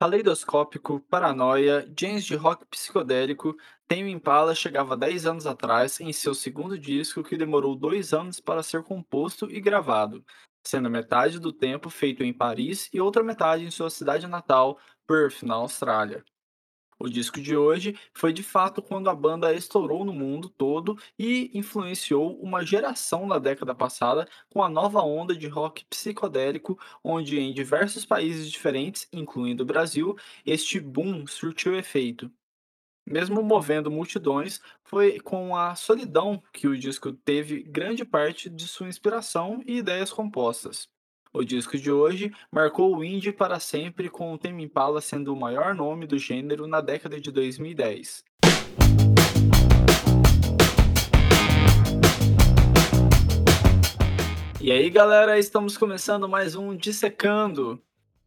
Caleidoscópico, Paranoia, Jazz de rock psicodélico, Tame Impala chegava 10 anos atrás em seu segundo disco que demorou dois anos para ser composto e gravado, sendo metade do tempo feito em Paris e outra metade em sua cidade natal, Perth, na Austrália. O disco de hoje foi de fato quando a banda estourou no mundo todo e influenciou uma geração na década passada com a nova onda de rock psicodélico, onde em diversos países diferentes, incluindo o Brasil, este boom surtiu efeito. Mesmo movendo multidões, foi com a solidão que o disco teve grande parte de sua inspiração e ideias compostas. O disco de hoje marcou o indie para sempre, com o Tame Impala sendo o maior nome do gênero na década de 2010. E aí, galera, estamos começando mais um Dissecando.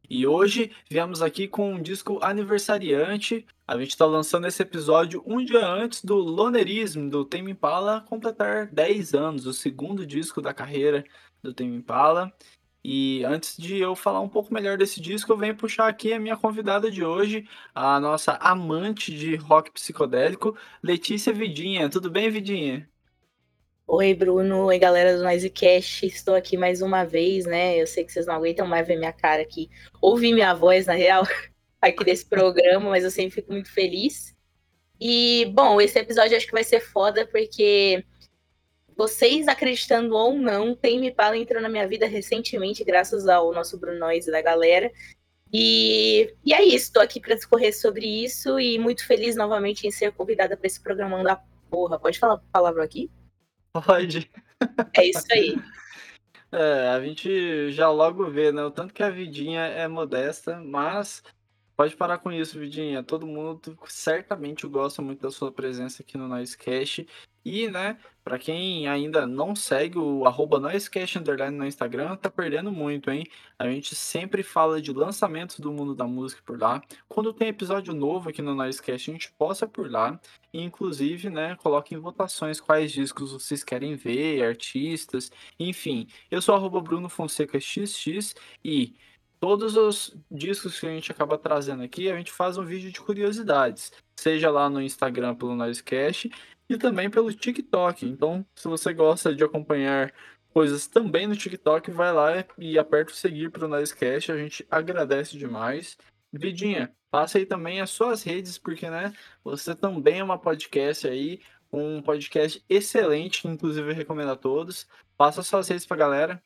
E hoje viemos aqui com um disco aniversariante. A gente está lançando esse episódio um dia antes do Lonerism, do Tame Impala, completar 10 anos, o segundo disco da carreira do Tame Impala. E antes de eu falar um pouco melhor desse disco, eu venho puxar aqui a minha convidada de hoje, a nossa amante de rock psicodélico, Letícia Vidinha. Tudo bem, Vidinha? Oi, Bruno. Oi, galera do Noisecast. Estou aqui mais uma vez, né? Eu sei que vocês não aguentam mais ver minha cara aqui, ouvir minha voz, na real, aqui desse programa, mas eu sempre fico muito feliz. E, bom, esse episódio acho que vai ser foda, porque vocês acreditando ou não, tem Me Pala entrou na minha vida recentemente, graças ao nosso Bruno Noise da galera. E, e é isso, estou aqui para discorrer sobre isso e muito feliz novamente em ser convidada para esse programão da porra. Pode falar a palavra aqui? Pode. É isso aí. É, a gente já logo vê, né? O tanto que a Vidinha é modesta, mas pode parar com isso, Vidinha. Todo mundo certamente gosta muito da sua presença aqui no Noisecast. E, né, para quem ainda não segue o arroba Noisecast Underline no Instagram, tá perdendo muito, hein? A gente sempre fala de lançamentos do mundo da música por lá. Quando tem episódio novo aqui no Noisecast, a gente posta por lá. E, inclusive, né, coloque em votações quais discos vocês querem ver, artistas, enfim. Eu sou arroba Bruno Fonseca XX e todos os discos que a gente acaba trazendo aqui, a gente faz um vídeo de curiosidades. Seja lá no Instagram pelo Noisecast e também pelo TikTok. Então, se você gosta de acompanhar coisas também no TikTok, vai lá e aperta o seguir para o Noisecast, a gente agradece demais. Vidinha, passa aí também as suas redes, porque né, você também é uma podcast aí, um podcast excelente, inclusive eu recomendo a todos. Passa as suas redes para galera.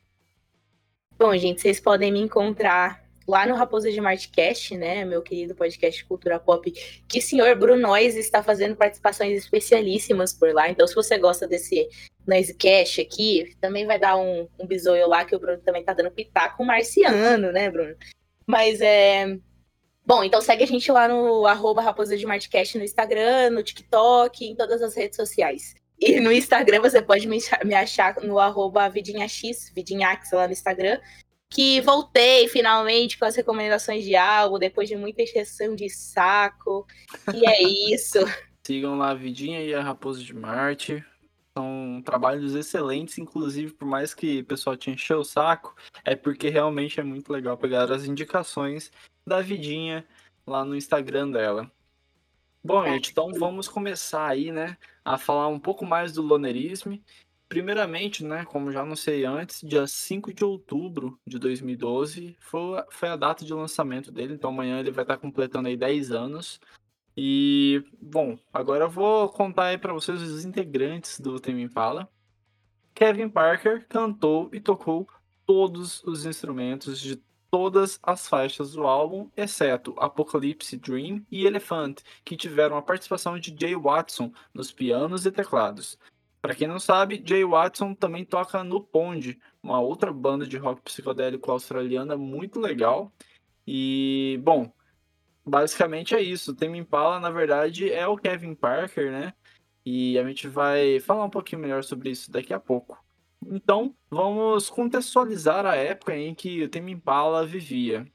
Bom, gente, vocês podem me encontrar lá no Raposa de Martcast, né, meu querido podcast Cultura Pop, que o senhor Brunois está fazendo participações especialíssimas por lá. Então, se você gosta desse Noisecast aqui, também vai dar um, um bisoio lá, que o Bruno também tá dando pitaco marciano, né, Bruno? Mas é. Bom, então segue a gente lá no arroba Raposa de Martcast no Instagram, no TikTok, em todas as redes sociais. E no Instagram você pode me achar no arroba vidinhax, vidinhax lá no Instagram que voltei finalmente com as recomendações de álbum, depois de muita exceção de saco. E é isso. Sigam lá a Vidinha e a Raposa de Marte. São trabalhos excelentes, inclusive, por mais que o pessoal te encheu o saco, é porque realmente é muito legal pegar as indicações da Vidinha lá no Instagram dela. Bom, gente, então vamos começar aí, né, a falar um pouco mais do lonerismo Primeiramente, né, como já anunciei antes, dia 5 de outubro de 2012 foi, foi a data de lançamento dele, então amanhã ele vai estar completando aí 10 anos. E, bom, agora eu vou contar aí para vocês os integrantes do Tame Impala. Kevin Parker cantou e tocou todos os instrumentos de todas as faixas do álbum, exceto Apocalypse Dream e Elephant, que tiveram a participação de Jay Watson nos pianos e teclados. Para quem não sabe, Jay Watson também toca no Pond, uma outra banda de rock psicodélico australiana muito legal. E, bom, basicamente é isso. O Impala, na verdade, é o Kevin Parker, né? E a gente vai falar um pouquinho melhor sobre isso daqui a pouco. Então, vamos contextualizar a época em que o Tame Impala vivia.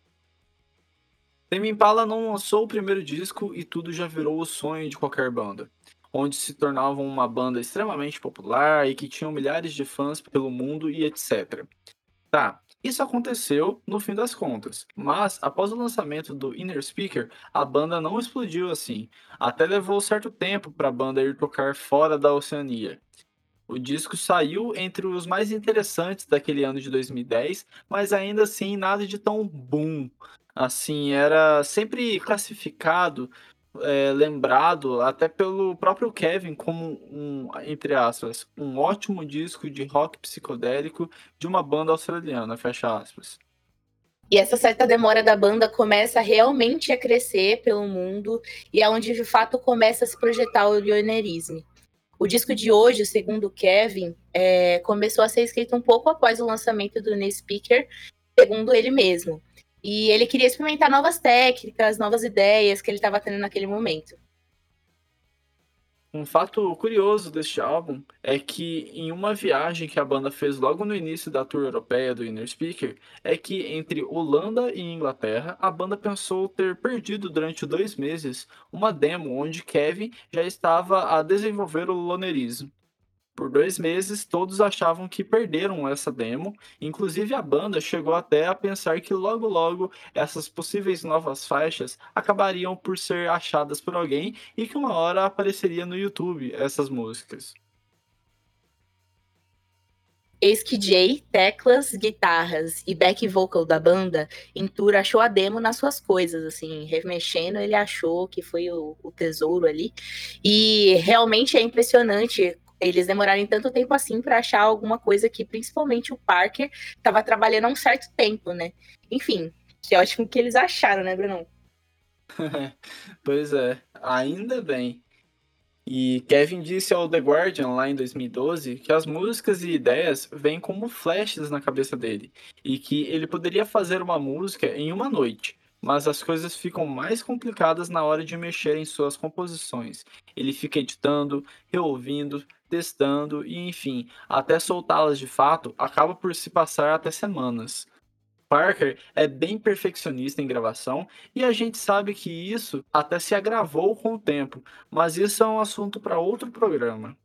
Tame Impala não lançou o primeiro disco e tudo já virou o sonho de qualquer banda onde se tornavam uma banda extremamente popular e que tinham milhares de fãs pelo mundo e etc. Tá, Isso aconteceu no fim das contas, mas após o lançamento do Inner Speaker, a banda não explodiu assim. Até levou certo tempo para a banda ir tocar fora da Oceania. O disco saiu entre os mais interessantes daquele ano de 2010, mas ainda assim nada de tão boom. Assim, era sempre classificado, eh, lembrado até pelo próprio Kevin como um, entre aspas, um ótimo disco de rock psicodélico de uma banda australiana, fecha aspas. E essa certa demora da banda começa realmente a crescer pelo mundo e é onde de fato começa a se projetar o pioneirismo. O disco de hoje, segundo Kevin, é, começou a ser escrito um pouco após o lançamento do New Speaker, segundo ele mesmo. E ele queria experimentar novas técnicas, novas ideias que ele estava tendo naquele momento. Um fato curioso deste álbum é que em uma viagem que a banda fez logo no início da tour europeia do Inner Speaker, é que entre Holanda e Inglaterra, a banda pensou ter perdido durante dois meses uma demo onde Kevin já estava a desenvolver o lonerismo. Por dois meses, todos achavam que perderam essa demo, inclusive a banda chegou até a pensar que logo logo essas possíveis novas faixas acabariam por ser achadas por alguém e que uma hora apareceria no YouTube essas músicas. Eis que Jay, teclas, guitarras e back vocal da banda tour achou a demo nas suas coisas, assim, remexendo, ele achou que foi o, o tesouro ali. E realmente é impressionante eles demorarem tanto tempo assim para achar alguma coisa que principalmente o Parker estava trabalhando há um certo tempo, né? Enfim, que ótimo que eles acharam, né, Bruno? pois é, ainda bem. E Kevin disse ao The Guardian lá em 2012 que as músicas e ideias vêm como flashes na cabeça dele e que ele poderia fazer uma música em uma noite, mas as coisas ficam mais complicadas na hora de mexer em suas composições. Ele fica editando, reouvindo, testando e, enfim, até soltá-las de fato, acaba por se passar até semanas. Parker é bem perfeccionista em gravação e a gente sabe que isso até se agravou com o tempo, mas isso é um assunto para outro programa.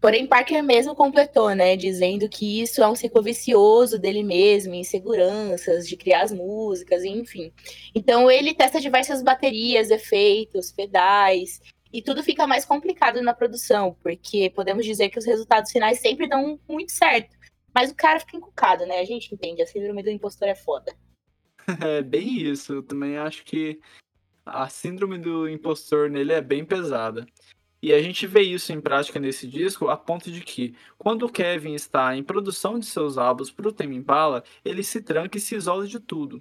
Porém, Parker mesmo completou, né, dizendo que isso é um ciclo vicioso dele mesmo, inseguranças, de criar as músicas, enfim. Então, ele testa diversas baterias, efeitos, pedais, e tudo fica mais complicado na produção, porque podemos dizer que os resultados finais sempre dão muito certo. Mas o cara fica encucado, né? A gente entende, a síndrome do impostor é foda. É bem isso. Eu também acho que a síndrome do impostor nele é bem pesada. E a gente vê isso em prática nesse disco, a ponto de que, quando o Kevin está em produção de seus álbuns para o Tame Impala, ele se tranca e se isola de tudo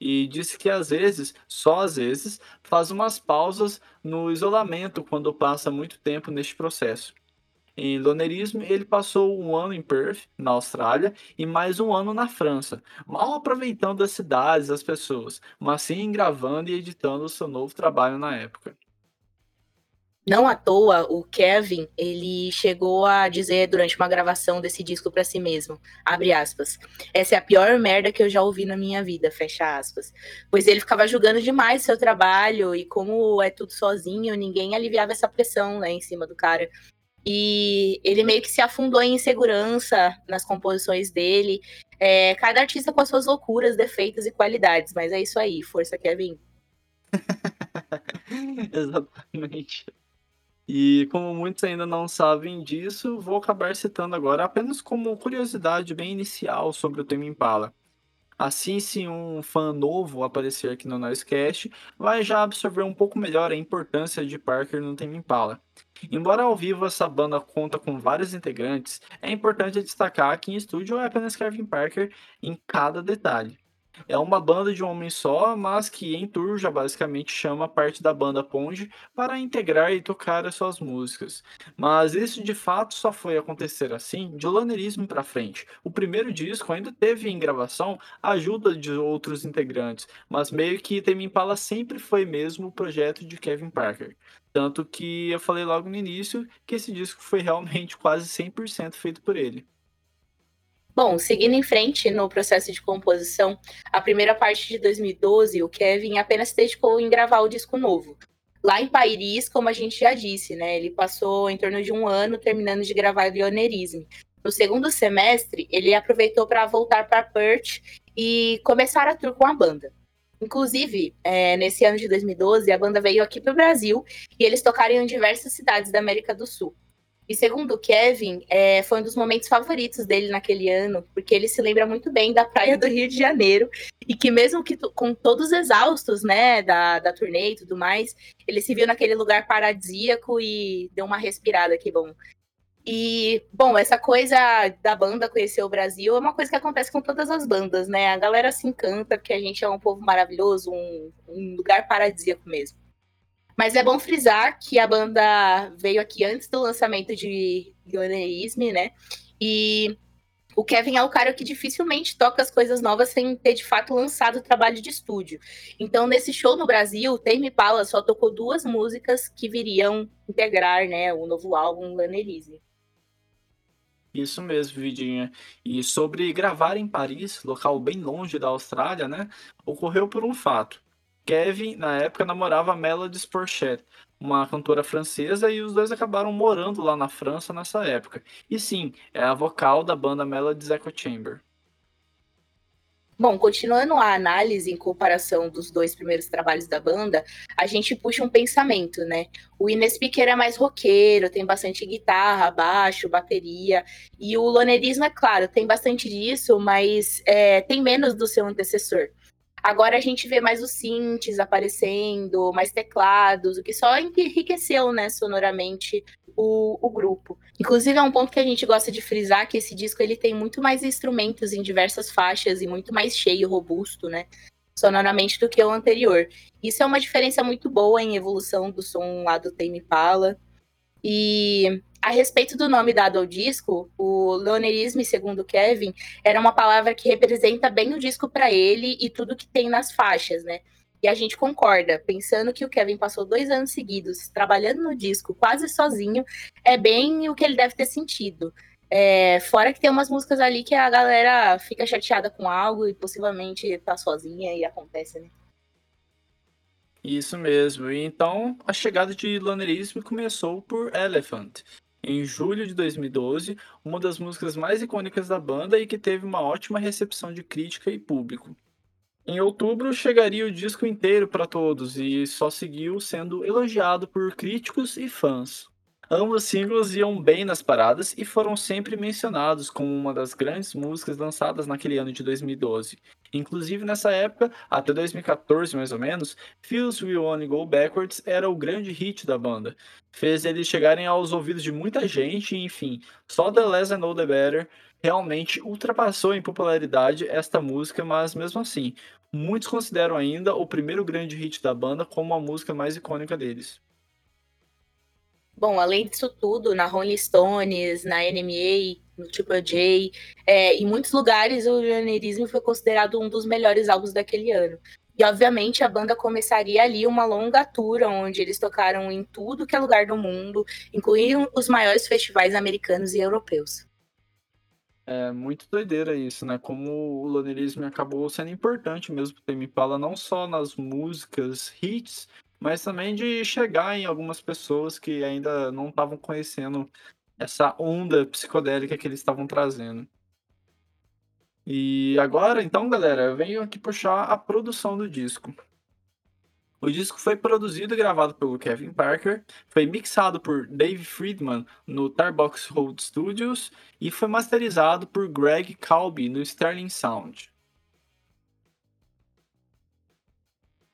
e disse que às vezes, só às vezes, faz umas pausas no isolamento quando passa muito tempo neste processo. Em lonerismo, ele passou um ano em Perth, na Austrália, e mais um ano na França, mal aproveitando as cidades, as pessoas, mas sim gravando e editando o seu novo trabalho na época. Não à toa, o Kevin, ele chegou a dizer durante uma gravação desse disco para si mesmo, abre aspas, essa é a pior merda que eu já ouvi na minha vida, fecha aspas. Pois ele ficava julgando demais seu trabalho e como é tudo sozinho, ninguém aliviava essa pressão né, em cima do cara. E ele meio que se afundou em insegurança nas composições dele. É, cada artista com as suas loucuras, defeitos e qualidades, mas é isso aí, força Kevin. Exatamente. E como muitos ainda não sabem disso, vou acabar citando agora apenas como curiosidade bem inicial sobre o tema Impala. Assim, se um fã novo aparecer aqui no Noisecast, vai já absorver um pouco melhor a importância de Parker no tema Impala. Embora ao vivo essa banda conta com vários integrantes, é importante destacar que em estúdio é apenas Kevin Parker em cada detalhe. É uma banda de um homem só, mas que em tour já basicamente chama parte da banda Ponge para integrar e tocar as suas músicas. Mas isso de fato só foi acontecer assim de Lonerismo para frente. O primeiro disco ainda teve em gravação a ajuda de outros integrantes, mas meio que Tame Impala sempre foi mesmo o projeto de Kevin Parker. Tanto que eu falei logo no início que esse disco foi realmente quase 100% feito por ele. Bom, seguindo em frente no processo de composição, a primeira parte de 2012, o Kevin apenas se dedicou em gravar o disco novo. Lá em Paris, como a gente já disse, né, ele passou em torno de um ano terminando de gravar Guionerismo. No segundo semestre, ele aproveitou para voltar para Perth e começaram a tour com a banda. Inclusive, é, nesse ano de 2012, a banda veio aqui para o Brasil e eles tocaram em diversas cidades da América do Sul. E segundo o Kevin, é, foi um dos momentos favoritos dele naquele ano, porque ele se lembra muito bem da praia do Rio de Janeiro, e que mesmo que com todos exaustos, né, da, da turnê e tudo mais, ele se viu naquele lugar paradisíaco e deu uma respirada, que bom. E, bom, essa coisa da banda conhecer o Brasil é uma coisa que acontece com todas as bandas, né? A galera se encanta porque a gente é um povo maravilhoso, um, um lugar paradisíaco mesmo. Mas é bom frisar que a banda veio aqui antes do lançamento de Guioneisme, né? E o Kevin é o cara que dificilmente toca as coisas novas sem ter de fato lançado o trabalho de estúdio. Então, nesse show no Brasil, Tame Pala só tocou duas músicas que viriam integrar né, o novo álbum Lanerise. Isso mesmo, Vidinha. E sobre gravar em Paris, local bem longe da Austrália, né? Ocorreu por um fato. Kevin, na época, namorava Melody Porchet, uma cantora francesa, e os dois acabaram morando lá na França nessa época. E sim, é a vocal da banda Melody's Echo Chamber. Bom, continuando a análise em comparação dos dois primeiros trabalhos da banda, a gente puxa um pensamento, né? O Inespeaker é mais roqueiro, tem bastante guitarra, baixo, bateria, e o lonerismo, é claro, tem bastante disso, mas é, tem menos do seu antecessor. Agora a gente vê mais os synths aparecendo, mais teclados, o que só enriqueceu, né, sonoramente o, o, grupo. Inclusive é um ponto que a gente gosta de frisar que esse disco ele tem muito mais instrumentos em diversas faixas e muito mais cheio, robusto, né, sonoramente do que o anterior. Isso é uma diferença muito boa em evolução do som lá do Tame Impala. E a respeito do nome dado ao disco, o leonerismo, segundo Kevin, era uma palavra que representa bem o disco para ele e tudo que tem nas faixas, né? E a gente concorda, pensando que o Kevin passou dois anos seguidos trabalhando no disco quase sozinho, é bem o que ele deve ter sentido. É, fora que tem umas músicas ali que a galera fica chateada com algo e possivelmente tá sozinha e acontece, né? Isso mesmo. Então a chegada de Lanerismo começou por Elephant, em julho de 2012, uma das músicas mais icônicas da banda e que teve uma ótima recepção de crítica e público. Em outubro, chegaria o disco inteiro para todos e só seguiu sendo elogiado por críticos e fãs. Ambos singles iam bem nas paradas e foram sempre mencionados como uma das grandes músicas lançadas naquele ano de 2012. Inclusive nessa época, até 2014 mais ou menos, Feels We Only Go Backwards era o grande hit da banda. Fez eles chegarem aos ouvidos de muita gente e, enfim, só The Less I Know The Better realmente ultrapassou em popularidade esta música, mas mesmo assim, muitos consideram ainda o primeiro grande hit da banda como a música mais icônica deles. Bom, além disso tudo, na Rolling Stones, na NMA, no Triple J, é, em muitos lugares o Pioneirismo foi considerado um dos melhores álbuns daquele ano. E, obviamente, a banda começaria ali uma longa tour, onde eles tocaram em tudo que é lugar do mundo, incluindo os maiores festivais americanos e europeus. É muito doideira isso, né? Como o lonerismo acabou sendo importante mesmo para o Impala, não só nas músicas, hits, mas também de chegar em algumas pessoas que ainda não estavam conhecendo essa onda psicodélica que eles estavam trazendo. E agora, então, galera, eu venho aqui puxar a produção do disco. O disco foi produzido e gravado pelo Kevin Parker, foi mixado por Dave Friedman no Tarbox Road Studios e foi masterizado por Greg Calby no Sterling Sound.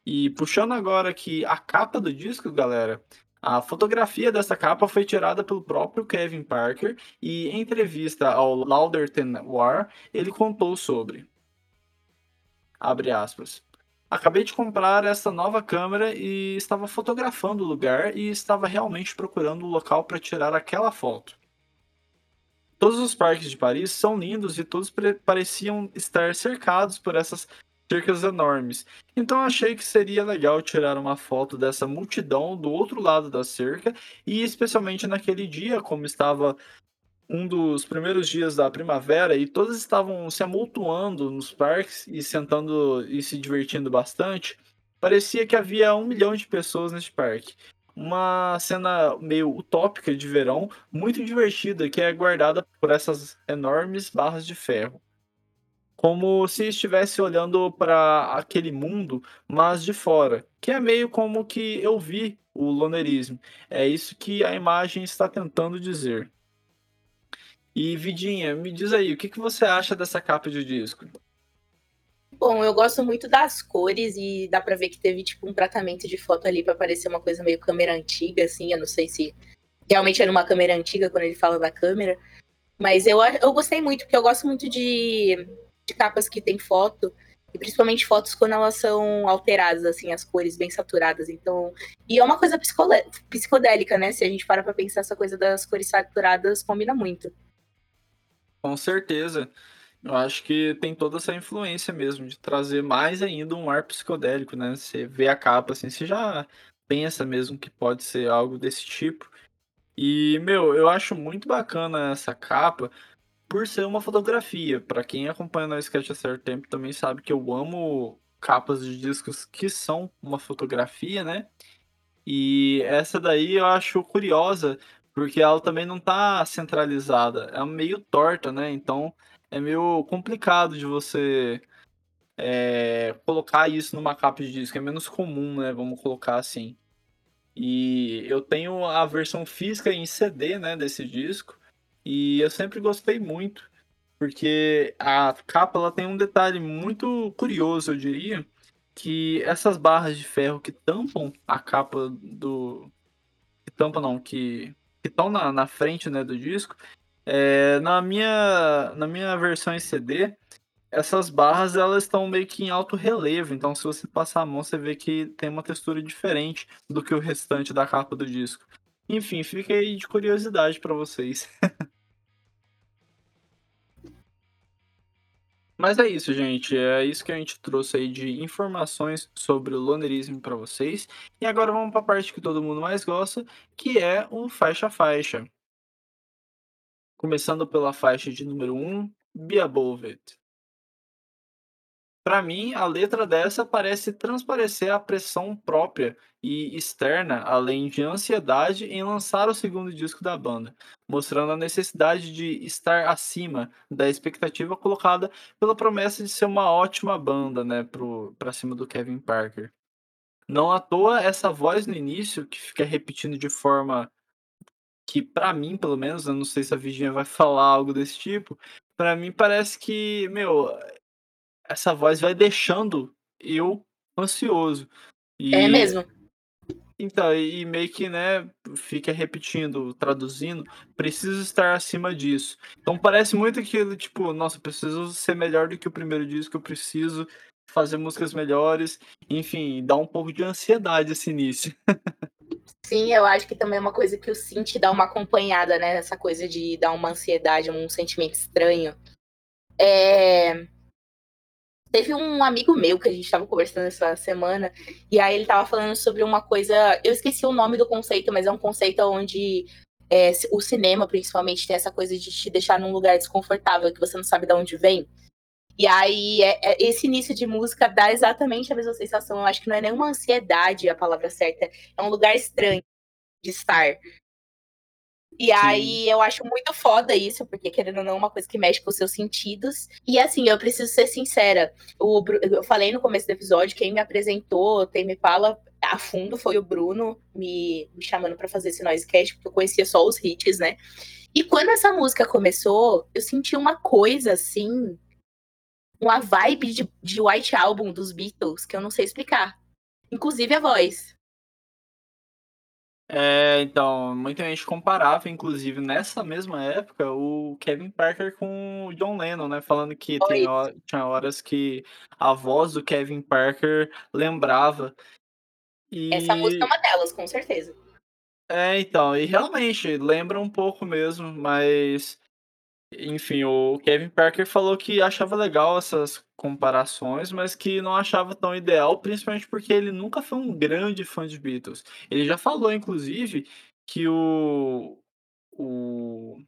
E puxando agora aqui a capa do disco, galera, a fotografia dessa capa foi tirada pelo próprio Kevin Parker e em entrevista ao Louder Than War, ele contou sobre. Abre aspas. Acabei de comprar essa nova câmera e estava fotografando o lugar e estava realmente procurando o local para tirar aquela foto. Todos os parques de Paris são lindos e todos pareciam estar cercados por essas cercas enormes. Então achei que seria legal tirar uma foto dessa multidão do outro lado da cerca e especialmente naquele dia, como estava um dos primeiros dias da primavera e todos estavam se amultuando nos parques e sentando e se divertindo bastante, parecia que havia um milhão de pessoas neste parque. Uma cena meio utópica de verão, muito divertida, que é guardada por essas enormes barras de ferro. Como se estivesse olhando para aquele mundo, mas de fora, que é meio como que eu vi o lonerismo. É isso que a imagem está tentando dizer. E Vidinha, me diz aí, o que, que você acha dessa capa de disco? Bom, eu gosto muito das cores e dá pra ver que teve tipo um tratamento de foto ali para parecer uma coisa meio câmera antiga, assim. Eu não sei se realmente era uma câmera antiga quando ele fala da câmera. Mas eu, eu gostei muito, porque eu gosto muito de, de capas que tem foto, e principalmente fotos quando elas são alteradas, assim, as cores bem saturadas. Então. E é uma coisa psicodélica, né? Se a gente para pra pensar, essa coisa das cores saturadas combina muito. Com certeza. Eu acho que tem toda essa influência mesmo de trazer mais ainda um ar psicodélico, né? Você vê a capa assim, você já pensa mesmo que pode ser algo desse tipo. E, meu, eu acho muito bacana essa capa por ser uma fotografia. Para quem acompanha no Sketch há certo tempo também sabe que eu amo capas de discos que são uma fotografia, né? E essa daí eu acho curiosa, porque ela também não tá centralizada, é meio torta, né? Então é meio complicado de você é, colocar isso numa capa de disco. É menos comum, né? Vamos colocar assim. E eu tenho a versão física em CD, né, desse disco. E eu sempre gostei muito, porque a capa ela tem um detalhe muito curioso, eu diria, que essas barras de ferro que tampam a capa do que tampam não, que estão na, na frente, né, do disco, é, na, minha, na minha versão em CD, essas barras elas estão meio que em alto relevo, então se você passar a mão você vê que tem uma textura diferente do que o restante da capa do disco. Enfim, fica aí de curiosidade para vocês. Mas é isso, gente. É isso que a gente trouxe aí de informações sobre o lonerismo para vocês. E agora vamos para a parte que todo mundo mais gosta, que é o faixa faixa. Começando pela faixa de número 1, Be Above It. Para mim, a letra dessa parece transparecer a pressão própria e externa, além de ansiedade em lançar o segundo disco da banda, mostrando a necessidade de estar acima da expectativa colocada pela promessa de ser uma ótima banda, né, para cima do Kevin Parker. Não à toa essa voz no início que fica repetindo de forma que para mim, pelo menos, eu não sei se a Virginia vai falar algo desse tipo, para mim parece que, meu, essa voz vai deixando eu ansioso. E, é mesmo. Então, e meio que, né, fica repetindo, traduzindo, preciso estar acima disso. Então parece muito aquilo, tipo, nossa, preciso ser melhor do que o primeiro disco, eu preciso fazer músicas melhores, enfim, dá um pouco de ansiedade esse início. Sim, eu acho que também é uma coisa que o Synth dá uma acompanhada, né? Essa coisa de dar uma ansiedade, um sentimento estranho. É... Teve um amigo meu que a gente estava conversando essa semana, e aí ele estava falando sobre uma coisa. Eu esqueci o nome do conceito, mas é um conceito onde é, o cinema, principalmente, tem essa coisa de te deixar num lugar desconfortável, que você não sabe de onde vem. E aí, é, é, esse início de música dá exatamente a mesma sensação. Eu acho que não é nenhuma ansiedade a palavra certa. É um lugar estranho de estar. E Sim. aí eu acho muito foda isso, porque querendo ou não, é uma coisa que mexe com os seus sentidos. E assim, eu preciso ser sincera. O, eu falei no começo do episódio, quem me apresentou, quem me fala a fundo foi o Bruno me, me chamando para fazer esse noisecast, porque eu conhecia só os hits, né? E quando essa música começou, eu senti uma coisa assim uma vibe de, de White Album dos Beatles que eu não sei explicar. Inclusive a voz. É, então, muita gente comparava, inclusive, nessa mesma época, o Kevin Parker com o John Lennon, né? Falando que tem tinha horas que a voz do Kevin Parker lembrava. E... Essa música é uma delas, com certeza. É, então, e realmente lembra um pouco mesmo, mas enfim, o Kevin Parker falou que achava legal essas comparações, mas que não achava tão ideal, principalmente porque ele nunca foi um grande fã de Beatles. Ele já falou, inclusive, que o, o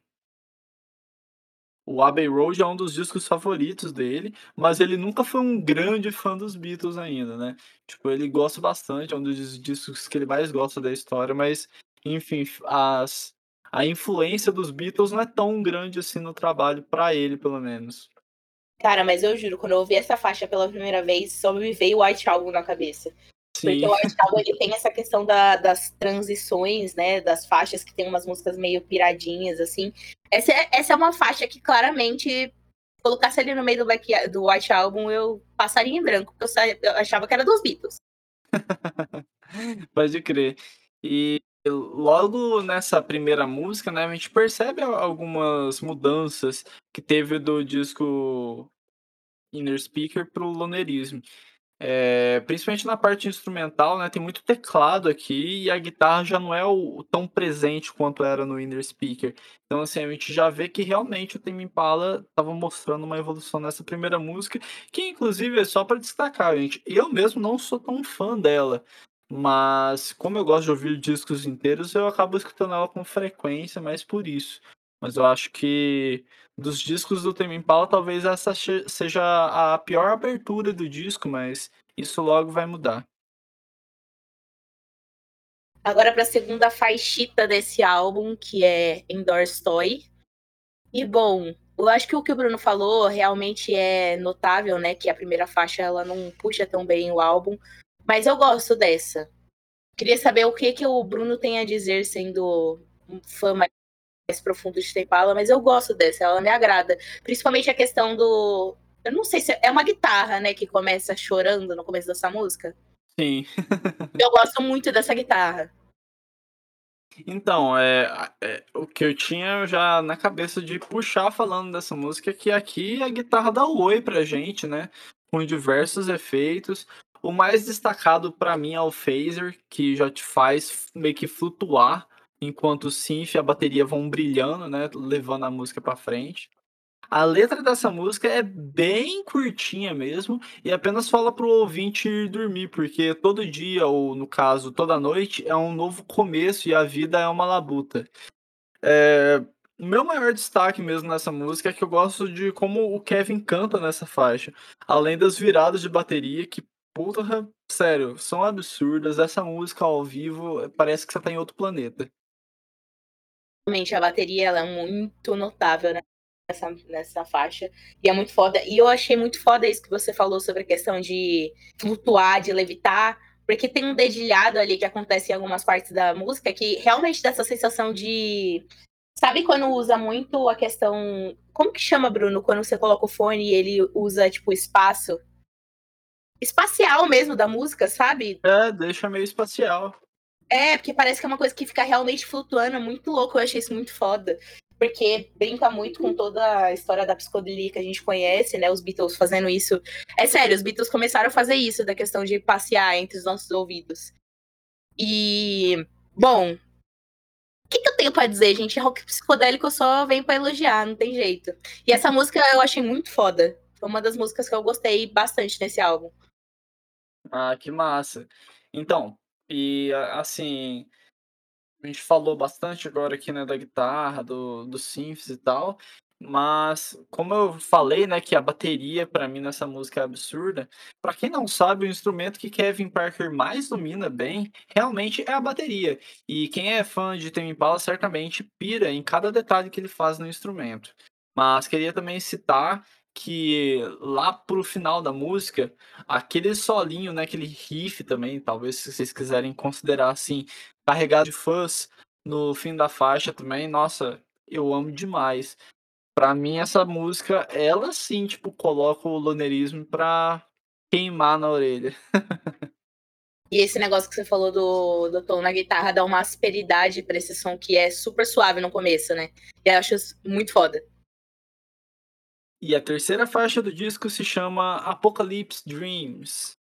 o Abbey Road é um dos discos favoritos dele, mas ele nunca foi um grande fã dos Beatles ainda, né? Tipo, ele gosta bastante, é um dos discos que ele mais gosta da história, mas, enfim, as, a influência dos Beatles não é tão grande assim no trabalho para ele, pelo menos. Cara, mas eu juro, quando eu ouvi essa faixa pela primeira vez, só me veio o White Album na cabeça. Sim. Porque o White Album ele tem essa questão da, das transições, né? Das faixas que tem umas músicas meio piradinhas, assim. Essa é, essa é uma faixa que claramente colocasse ali no meio do, Black, do White Album, eu passaria em branco, porque eu, eu achava que era dos Beatles. Pode crer. E logo nessa primeira música, né, a gente percebe algumas mudanças que teve do disco Inner Speaker pro Lonerismo. É, principalmente na parte instrumental, né? Tem muito teclado aqui e a guitarra já não é o, tão presente quanto era no Inner Speaker. Então, assim, a gente já vê que realmente o Tame Impala estava mostrando uma evolução nessa primeira música, que inclusive é só para destacar, gente. Eu mesmo não sou tão fã dela, mas como eu gosto de ouvir discos inteiros, eu acabo escutando ela com frequência, mas por isso. Mas eu acho que dos discos do Tame Impala, talvez essa seja a pior abertura do disco, mas isso logo vai mudar. Agora para a segunda faixita desse álbum, que é Endorse Toy. E bom, eu acho que o que o Bruno falou realmente é notável, né? Que a primeira faixa ela não puxa tão bem o álbum, mas eu gosto dessa. Queria saber o que que o Bruno tem a dizer, sendo um fã mais profundo de Tempala, mas eu gosto dessa, ela me agrada. Principalmente a questão do. Eu não sei se é uma guitarra, né, que começa chorando no começo dessa música. Sim. eu gosto muito dessa guitarra. Então, é, é, o que eu tinha já na cabeça de puxar falando dessa música é que aqui a guitarra dá oi pra gente, né? Com diversos efeitos. O mais destacado para mim é o phaser, que já te faz meio que flutuar enquanto o synth e a bateria vão brilhando, né, levando a música para frente. A letra dessa música é bem curtinha mesmo e apenas fala pro ouvinte ir dormir, porque todo dia, ou no caso, toda noite, é um novo começo e a vida é uma labuta. É... Meu maior destaque mesmo nessa música é que eu gosto de como o Kevin canta nessa faixa. Além das viradas de bateria, que, puta, sério, são absurdas. Essa música ao vivo parece que você tá em outro planeta realmente a bateria ela é muito notável nessa, nessa faixa. E é muito foda. E eu achei muito foda isso que você falou sobre a questão de flutuar, de levitar. Porque tem um dedilhado ali que acontece em algumas partes da música que realmente dá essa sensação de. Sabe quando usa muito a questão. Como que chama, Bruno? Quando você coloca o fone e ele usa, tipo, espaço? Espacial mesmo da música, sabe? É, deixa meio espacial. É, porque parece que é uma coisa que fica realmente flutuando, é muito louco, eu achei isso muito foda. Porque brinca muito com toda a história da psicodelia que a gente conhece, né? Os Beatles fazendo isso. É sério, os Beatles começaram a fazer isso, da questão de passear entre os nossos ouvidos. E, bom, o que, que, eu tenho para dizer, gente? Rock psicodélico só vem para elogiar, não tem jeito. E essa música eu achei muito foda. Foi uma das músicas que eu gostei bastante nesse álbum. Ah, que massa. Então, e assim, a gente falou bastante agora aqui, né, da guitarra, do, do synths e tal, mas como eu falei, né, que a bateria para mim nessa música é absurda, para quem não sabe, o instrumento que Kevin Parker mais domina bem, realmente é a bateria. E quem é fã de Tame Impala certamente pira em cada detalhe que ele faz no instrumento. Mas queria também citar que lá pro final da música, aquele solinho, né, aquele riff também, talvez se vocês quiserem considerar assim, carregado de fãs no fim da faixa também, nossa, eu amo demais. Pra mim essa música, ela sim, tipo, coloca o lonerismo pra queimar na orelha. E esse negócio que você falou do, do tom na guitarra dá uma asperidade pra esse som que é super suave no começo, né? E eu acho muito foda. E a terceira faixa do disco se chama Apocalypse Dreams.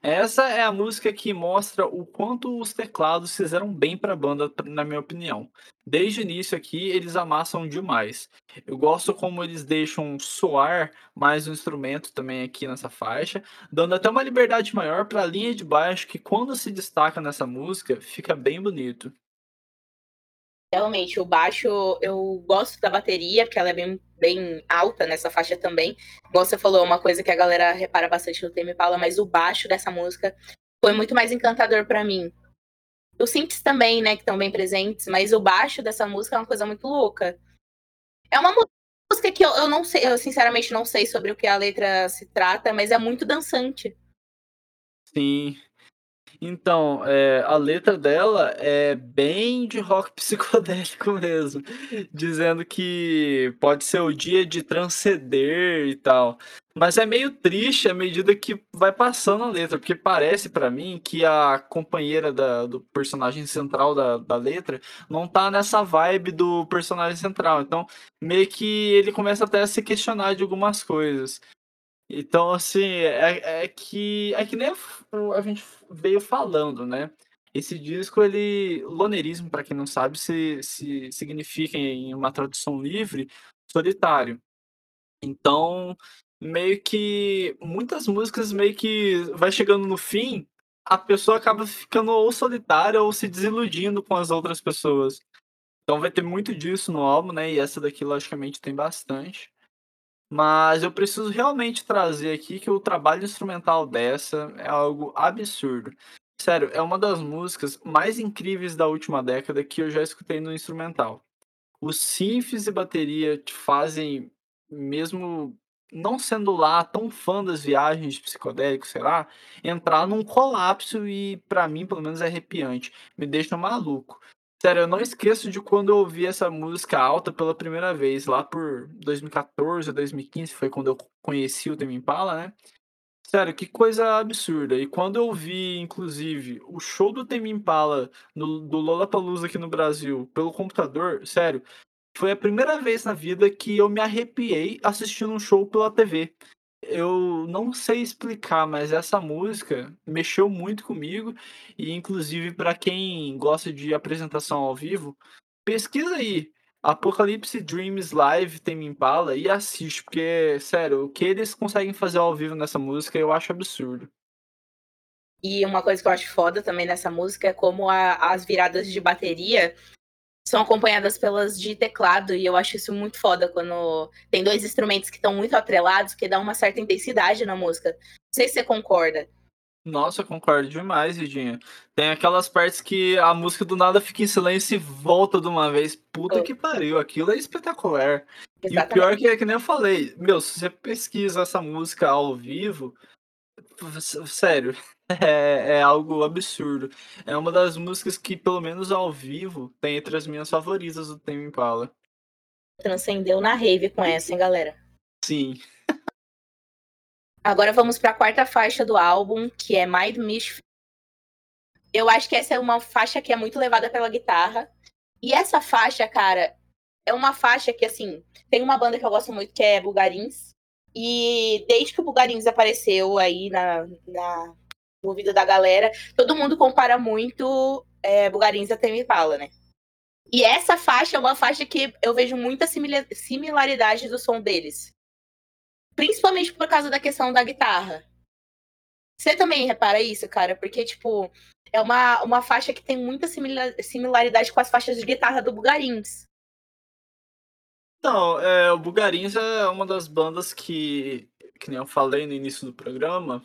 Essa é a música que mostra o quanto os teclados fizeram bem para a banda, na minha opinião. Desde o início aqui, eles amassam demais. Eu gosto como eles deixam soar mais o instrumento também aqui nessa faixa, dando até uma liberdade maior para a linha de baixo que quando se destaca nessa música, fica bem bonito. Realmente, o baixo, eu gosto da bateria, porque ela é bem, bem alta nessa faixa também. Como você falou, é uma coisa que a galera repara bastante no Tame Impala, mas o baixo dessa música foi muito mais encantador para mim. Os synths também, né, que estão bem presentes, mas o baixo dessa música é uma coisa muito louca. É uma música música que eu, eu não sei, eu sinceramente não sei sobre o que a letra se trata, mas é muito dançante. Sim. Então, é, a letra dela é bem de rock psicodélico mesmo, dizendo que pode ser o dia de transcender e tal. Mas é meio triste à medida que vai passando a letra, porque parece para mim que a companheira da, do personagem central da, da letra não tá nessa vibe do personagem central. Então, meio que ele começa até a se questionar de algumas coisas. Então, assim, é, é que é que nem a gente veio falando, né? Esse disco, ele. Lonerismo, para quem não sabe, se, se significa em uma tradução livre, solitário. Então, meio que muitas músicas meio que vai chegando no fim, a pessoa acaba ficando ou solitária ou se desiludindo com as outras pessoas. Então vai ter muito disso no álbum, né? E essa daqui, logicamente, tem bastante. Mas eu preciso realmente trazer aqui que o trabalho instrumental dessa é algo absurdo. Sério, é uma das músicas mais incríveis da última década que eu já escutei no instrumental. Os synths e bateria te fazem, mesmo não sendo lá tão fã das viagens psicodélicas, sei lá, entrar num colapso e, para mim, pelo menos, é arrepiante. Me deixa maluco. Sério, eu não esqueço de quando eu ouvi essa música alta pela primeira vez, lá por 2014, 2015, foi quando eu conheci o Tame Impala, né? Sério, que coisa absurda. E quando eu vi, inclusive, o show do Tame Impala no, do Lollapalooza aqui no Brasil pelo computador, sério, foi a primeira vez na vida que eu me arrepiei assistindo um show pela TV. Eu não sei explicar, mas essa música mexeu muito comigo e inclusive para quem gosta de apresentação ao vivo, pesquisa aí Apocalypse Dreams Live tem Impala e assiste, porque sério, o que eles conseguem fazer ao vivo nessa música eu acho absurdo. E uma coisa que eu acho foda também nessa música é como a, as viradas de bateria são acompanhadas pelas de teclado, e eu acho isso muito foda quando tem dois instrumentos que estão muito atrelados, que dá uma certa intensidade na música. Não sei se você concorda. Nossa, eu concordo demais, Vidinha. Tem aquelas partes que a música do nada fica em silêncio e volta de uma vez. Puta oh. que pariu, aquilo é espetacular. Exatamente. E o pior é que é que nem eu falei, meu, se você pesquisa essa música ao vivo, sério, é, é, algo absurdo. É uma das músicas que, pelo menos ao vivo, tem entre as minhas favoritas do Tame Impala. Transcendeu na rave com essa, hein, galera? Sim. Agora vamos para a quarta faixa do álbum, que é Mind Misfit. Eu acho que essa é uma faixa que é muito levada pela guitarra. E essa faixa, cara, é uma faixa que, assim, tem uma banda que eu gosto muito que é Bulgarins. E desde que o Bulgarins apareceu aí na, na, no ouvido da galera, todo mundo compara muito é, Bulgarins a Tame Impala, né? E essa faixa é uma faixa que eu vejo muita similaridade do som deles. Principalmente por causa da questão da guitarra. Você também repara isso, cara? Porque, tipo, é uma, uma faixa que tem muita similaridade com as faixas de guitarra do Bugarins. Não, é, o Bugarins é uma das bandas que, que nem eu falei no início do programa,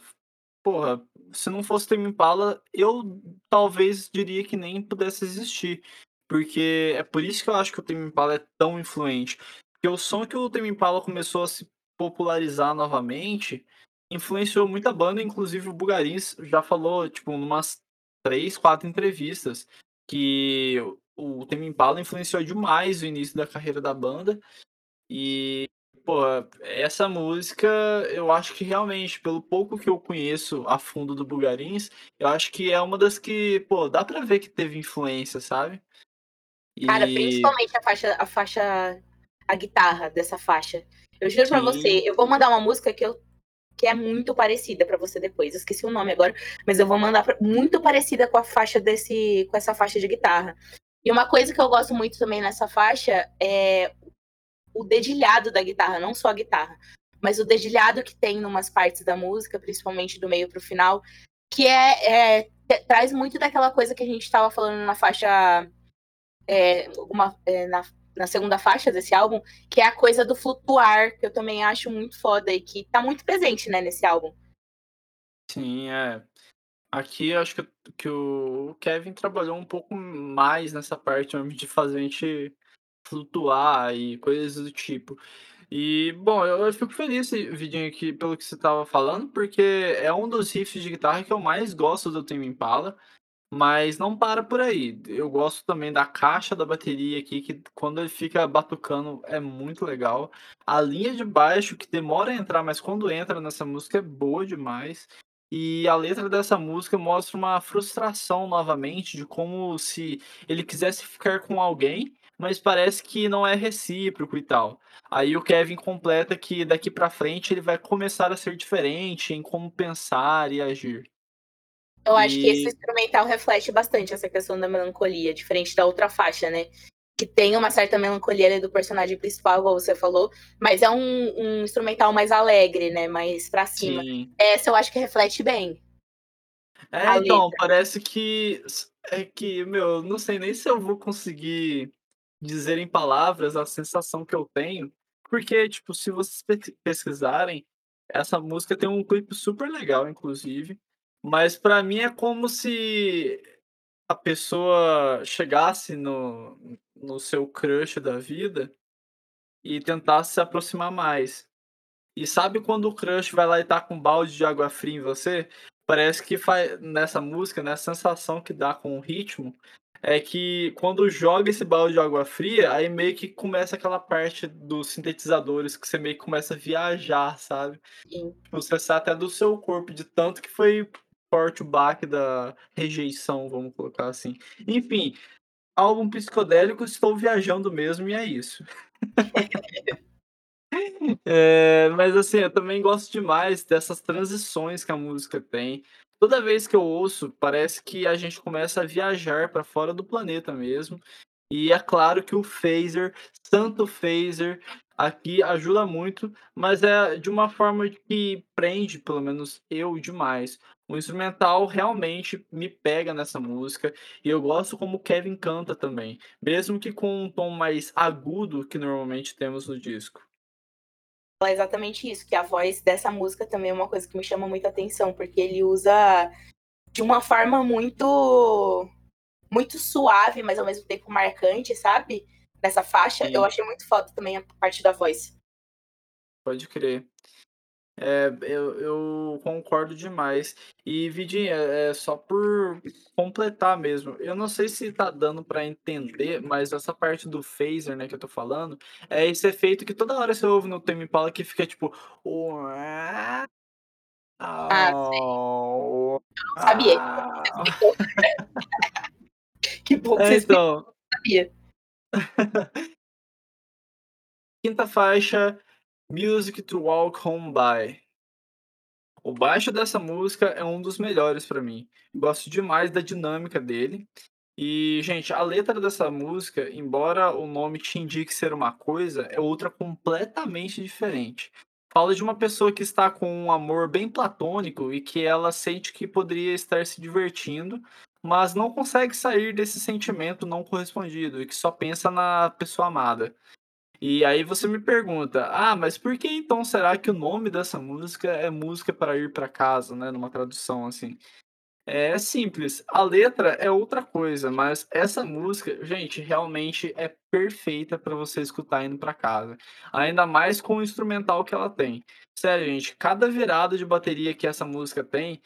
porra, se não fosse Tame Impala, eu talvez diria que nem pudesse existir. Porque é por isso que eu acho que o Tame Impala é tão influente. Porque o som que o Tame Impala começou a se popularizar novamente influenciou muita banda, inclusive o Bugarins já falou, tipo, umas três, quatro entrevistas, que o Tame Impala influenciou demais o início da carreira da banda. E Pô, essa música, eu acho que realmente, pelo pouco que eu conheço a fundo do Bugarins, eu acho que é uma das que, pô, dá pra ver que teve influência, sabe? E... Cara, principalmente a faixa, a faixa, a guitarra dessa faixa. Eu juro Sim. pra você, eu vou mandar uma música que eu que é muito parecida para você depois. Eu esqueci o nome agora, mas eu vou mandar pra, muito parecida com a faixa desse, com essa faixa de guitarra. E uma coisa que eu gosto muito também nessa faixa é o dedilhado da guitarra, não só a guitarra, mas o dedilhado que tem em umas partes da música, principalmente do meio para o final, que é, é, traz muito daquela coisa que a gente estava falando na faixa é, uma, é, na, na, segunda faixa desse álbum, que é a coisa do flutuar, que eu também acho muito foda e que tá muito presente, né, nesse álbum. Sim, é. Aqui acho que, que o Kevin trabalhou um pouco mais nessa parte de fazer a gente flutuar e coisas do tipo. E, bom, eu, eu fico feliz, Vidinho, aqui, pelo que você estava falando, porque é um dos riffs de guitarra que eu mais gosto do Tame Impala. Mas não para por aí. Eu gosto também da caixa da bateria aqui, que quando ele fica batucando é muito legal. A linha de baixo, que demora a entrar, mas quando entra nessa música é boa demais. E a letra dessa música mostra uma frustração novamente de como se ele quisesse ficar com alguém, mas parece que não é recíproco e tal. Aí o Kevin completa que daqui para frente ele vai começar a ser diferente em como pensar e agir. Eu acho que esse instrumental reflete bastante essa questão da melancolia, diferente da outra faixa, né? Que tem uma certa melancolia ali do personagem principal, como você falou, mas é um, um instrumental mais alegre, né? Mais pra cima. Sim. Essa eu acho que reflete bem. É, então, letra. parece que. É que, meu, não sei nem se eu vou conseguir dizer em palavras a sensação que eu tenho. Porque, tipo, se vocês pesquisarem, essa música tem um clipe super legal, inclusive. Mas para mim é como se a pessoa chegasse no, no seu crush da vida e tentasse se aproximar mais. E sabe quando o crush vai lá e tá com um balde de água fria em você? Parece que faz nessa música, né, a sensação que dá com o ritmo é que quando joga esse balde de água fria, aí meio que começa aquela parte dos sintetizadores que você meio que começa a viajar, sabe? Sim. Você sai até do seu corpo de tanto que foi forte o baque da rejeição, vamos colocar assim. Enfim, álbum psicodélico, estou viajando mesmo e é isso. é, mas assim, eu também gosto demais dessas transições que a música tem. Toda vez que eu ouço, parece que a gente começa a viajar para fora do planeta mesmo. E é claro que o phaser, santo phaser, aqui ajuda muito, mas é de uma forma que prende, pelo menos eu, demais. O instrumental realmente me pega nessa música e eu gosto como o Kevin canta também, mesmo que com um tom mais agudo que normalmente temos no disco. Exatamente isso, que a voz dessa música também é uma coisa que me chama muita atenção, porque ele usa de uma forma muito muito suave, mas ao mesmo tempo marcante, sabe? Nessa faixa. Sim. Eu achei muito foda também a parte da voz. Pode crer. É, eu, eu concordo demais. E, Vidinha, é só por completar mesmo. Eu não sei se tá dando para entender, mas essa parte do phaser, né, que eu tô falando, é esse efeito que toda hora você ouve no Tame Impala que fica tipo. Ah, sim. Eu não sabia. Que bom que é, então... sabia. Quinta faixa, Music to Walk Home By. O baixo dessa música é um dos melhores para mim. Gosto demais da dinâmica dele. E, gente, a letra dessa música, embora o nome te indique ser uma coisa, é outra completamente diferente. Fala de uma pessoa que está com um amor bem platônico e que ela sente que poderia estar se divertindo, mas não consegue sair desse sentimento não correspondido e que só pensa na pessoa amada. E aí você me pergunta: "Ah, mas por que então será que o nome dessa música é Música para ir para casa", né, numa tradução assim? É simples, a letra é outra coisa, mas essa música, gente, realmente é perfeita para você escutar indo para casa. Ainda mais com o instrumental que ela tem. Sério, gente, cada virada de bateria que essa música tem,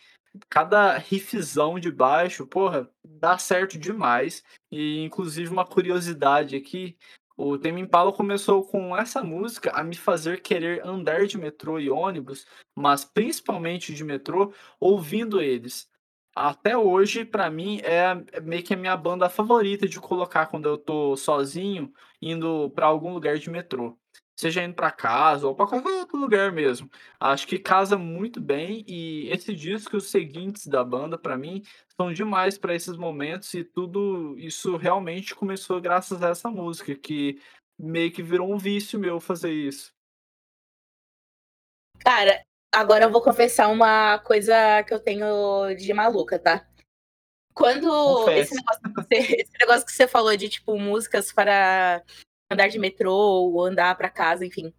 cada riffzão de baixo, porra, dá certo demais. E inclusive uma curiosidade aqui, o Tame Impala começou com essa música a me fazer querer andar de metrô e ônibus, mas principalmente de metrô, ouvindo eles. Até hoje, para mim, é meio que a minha banda favorita de colocar quando eu tô sozinho, indo para algum lugar de metrô seja indo para casa ou para qualquer outro lugar mesmo. Acho que casa muito bem e esse disco e os seguintes da banda para mim são demais para esses momentos e tudo isso realmente começou graças a essa música que meio que virou um vício meu fazer isso. Cara, agora eu vou confessar uma coisa que eu tenho de maluca, tá? Quando esse negócio, você, esse negócio que você falou de tipo músicas para andar de metrô ou andar para casa, enfim.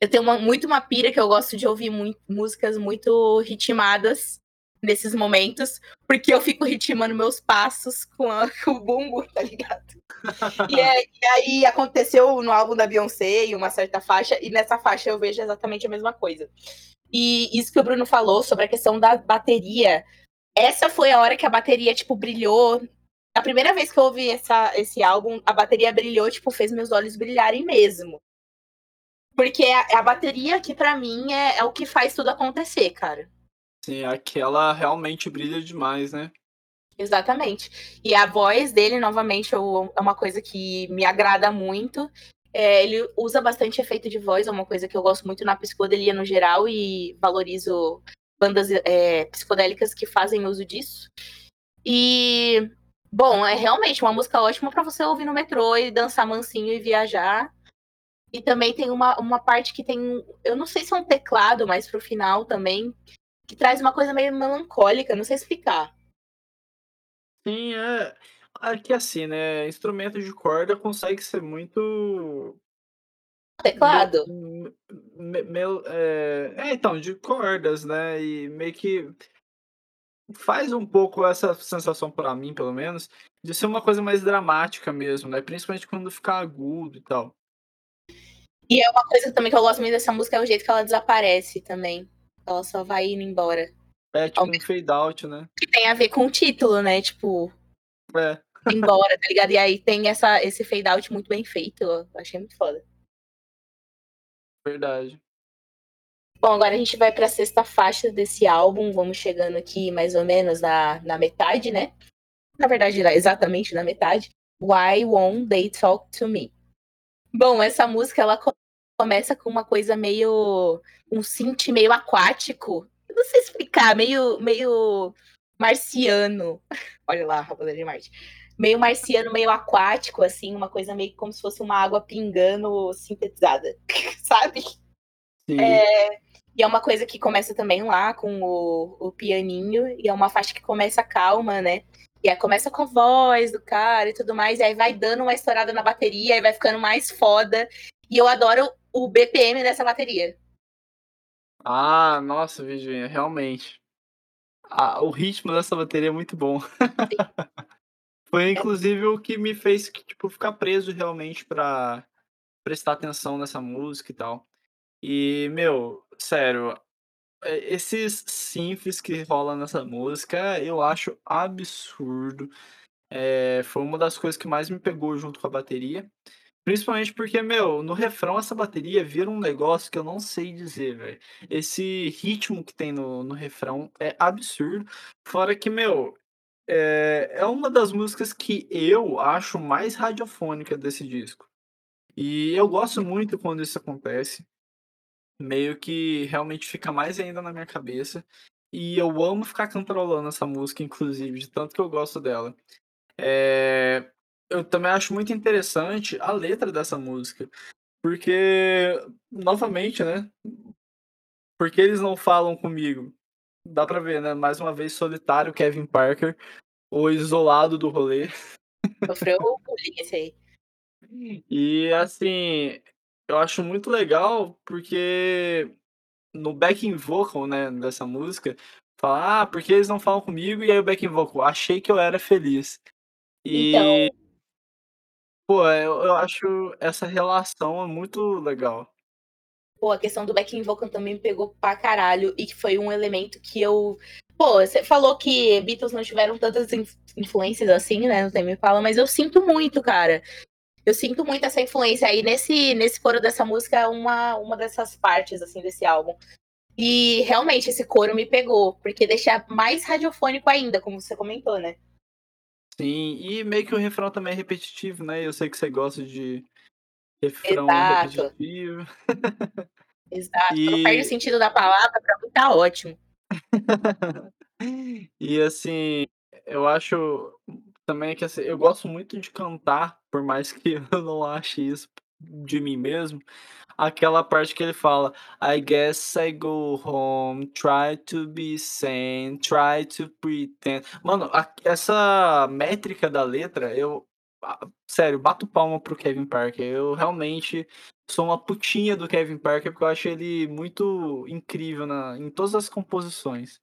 Eu tenho uma, muito uma pira que eu gosto de ouvir muito, músicas muito ritmadas nesses momentos, porque eu fico ritmando meus passos com, a, com o bumbo, tá ligado? e, é, e, aí aconteceu no álbum da Beyoncé em uma certa faixa, e nessa faixa eu vejo exatamente a mesma coisa. E isso que o Bruno falou sobre a questão da bateria. Essa foi a hora que a bateria, tipo, brilhou. A primeira vez que eu ouvi essa, esse álbum, a bateria brilhou, tipo, fez meus olhos brilharem mesmo. Porque a, a bateria que para mim é, é o que faz tudo acontecer, cara. Sim, aquela realmente brilha demais, né? Exatamente. E a voz dele, novamente, é uma coisa que me agrada muito. É, ele usa bastante efeito de voz, é uma coisa que eu gosto muito na psicodelia no geral e valorizo bandas é, psicodélicas que fazem uso disso. E, bom, é realmente uma música ótima para você ouvir no metrô e dançar mansinho e viajar. E também tem uma, uma parte que tem, eu não sei se é um teclado, mas pro final também, que traz uma coisa meio melancólica, não sei explicar. Sim, é. Aqui assim, né? Instrumento de corda consegue ser muito. Teclado. Me, me, é... é, então, de cordas, né? E meio que faz um pouco essa sensação para mim, pelo menos, de ser uma coisa mais dramática mesmo, né? Principalmente quando fica agudo e tal. E é uma coisa também que eu gosto muito dessa música é o jeito que ela desaparece também. Ela só vai indo embora. É tipo um fade out, né? Que tem a ver com o título, né? Tipo. É. embora, tá ligado? E aí tem essa, esse fade out muito bem feito. Eu achei muito foda. Verdade. Bom, agora a gente vai para a sexta faixa desse álbum. Vamos chegando aqui mais ou menos na, na metade, né? Na verdade, exatamente na metade. Why Won't They Talk to Me? Bom, essa música ela começa com uma coisa meio. um synth meio aquático. Eu não sei explicar, meio, meio marciano. Olha lá, Rapaziada de Marte. Meio marciano, meio aquático, assim, uma coisa meio como se fosse uma água pingando sintetizada, sabe? Sim. É, e é uma coisa que começa também lá com o, o pianinho, e é uma faixa que começa calma, né? E aí começa com a voz do cara e tudo mais, e aí vai dando uma estourada na bateria, e vai ficando mais foda. E eu adoro o BPM dessa bateria. Ah, nossa, Virginia, realmente. Ah, o ritmo dessa bateria é muito bom. Foi inclusive o que me fez tipo, ficar preso realmente para prestar atenção nessa música e tal. E, meu, sério, é, esses synths que rolam nessa música eu acho absurdo. É, foi uma das coisas que mais me pegou junto com a bateria. Principalmente porque, meu, no refrão essa bateria vira um negócio que eu não sei dizer, velho. Esse ritmo que tem no, no refrão é absurdo. Fora que, meu, é, é uma das músicas que eu acho mais radiofônica desse disco. E eu gosto muito quando isso acontece meio que realmente fica mais ainda na minha cabeça. E eu amo ficar controlando essa música, inclusive, de tanto que eu gosto dela. É... Eu também acho muito interessante a letra dessa música. Porque, novamente, né? Porque eles não falam comigo. Dá pra ver, né? Mais uma vez, solitário Kevin Parker, o isolado do rolê. Sofreu bullying esse aí. E assim, eu acho muito legal porque no backing vocal, né, dessa música, fala, ah, porque eles não falam comigo? E aí o backing vocal, achei que eu era feliz. E, então... pô, eu, eu acho essa relação muito legal. Pô, a questão do backing vocal também me pegou pra caralho e que foi um elemento que eu. Pô, você falou que Beatles não tiveram tantas influências assim, né? Não tem me fala, mas eu sinto muito, cara eu sinto muito essa influência aí nesse, nesse coro dessa música, é uma, uma dessas partes, assim, desse álbum. E realmente esse coro me pegou, porque deixa mais radiofônico ainda, como você comentou, né? Sim, e meio que o refrão também é repetitivo, né? Eu sei que você gosta de refrão Exato. repetitivo. Exato, e... não perde o sentido da palavra, pra mim tá ótimo. e assim, eu acho também que assim, eu gosto muito de cantar, por mais que eu não ache isso de mim mesmo. Aquela parte que ele fala, I guess I go home, try to be sane, try to pretend. Mano, a, essa métrica da letra, eu. Sério, bato palma pro Kevin Parker. Eu realmente sou uma putinha do Kevin Parker porque eu acho ele muito incrível na, em todas as composições.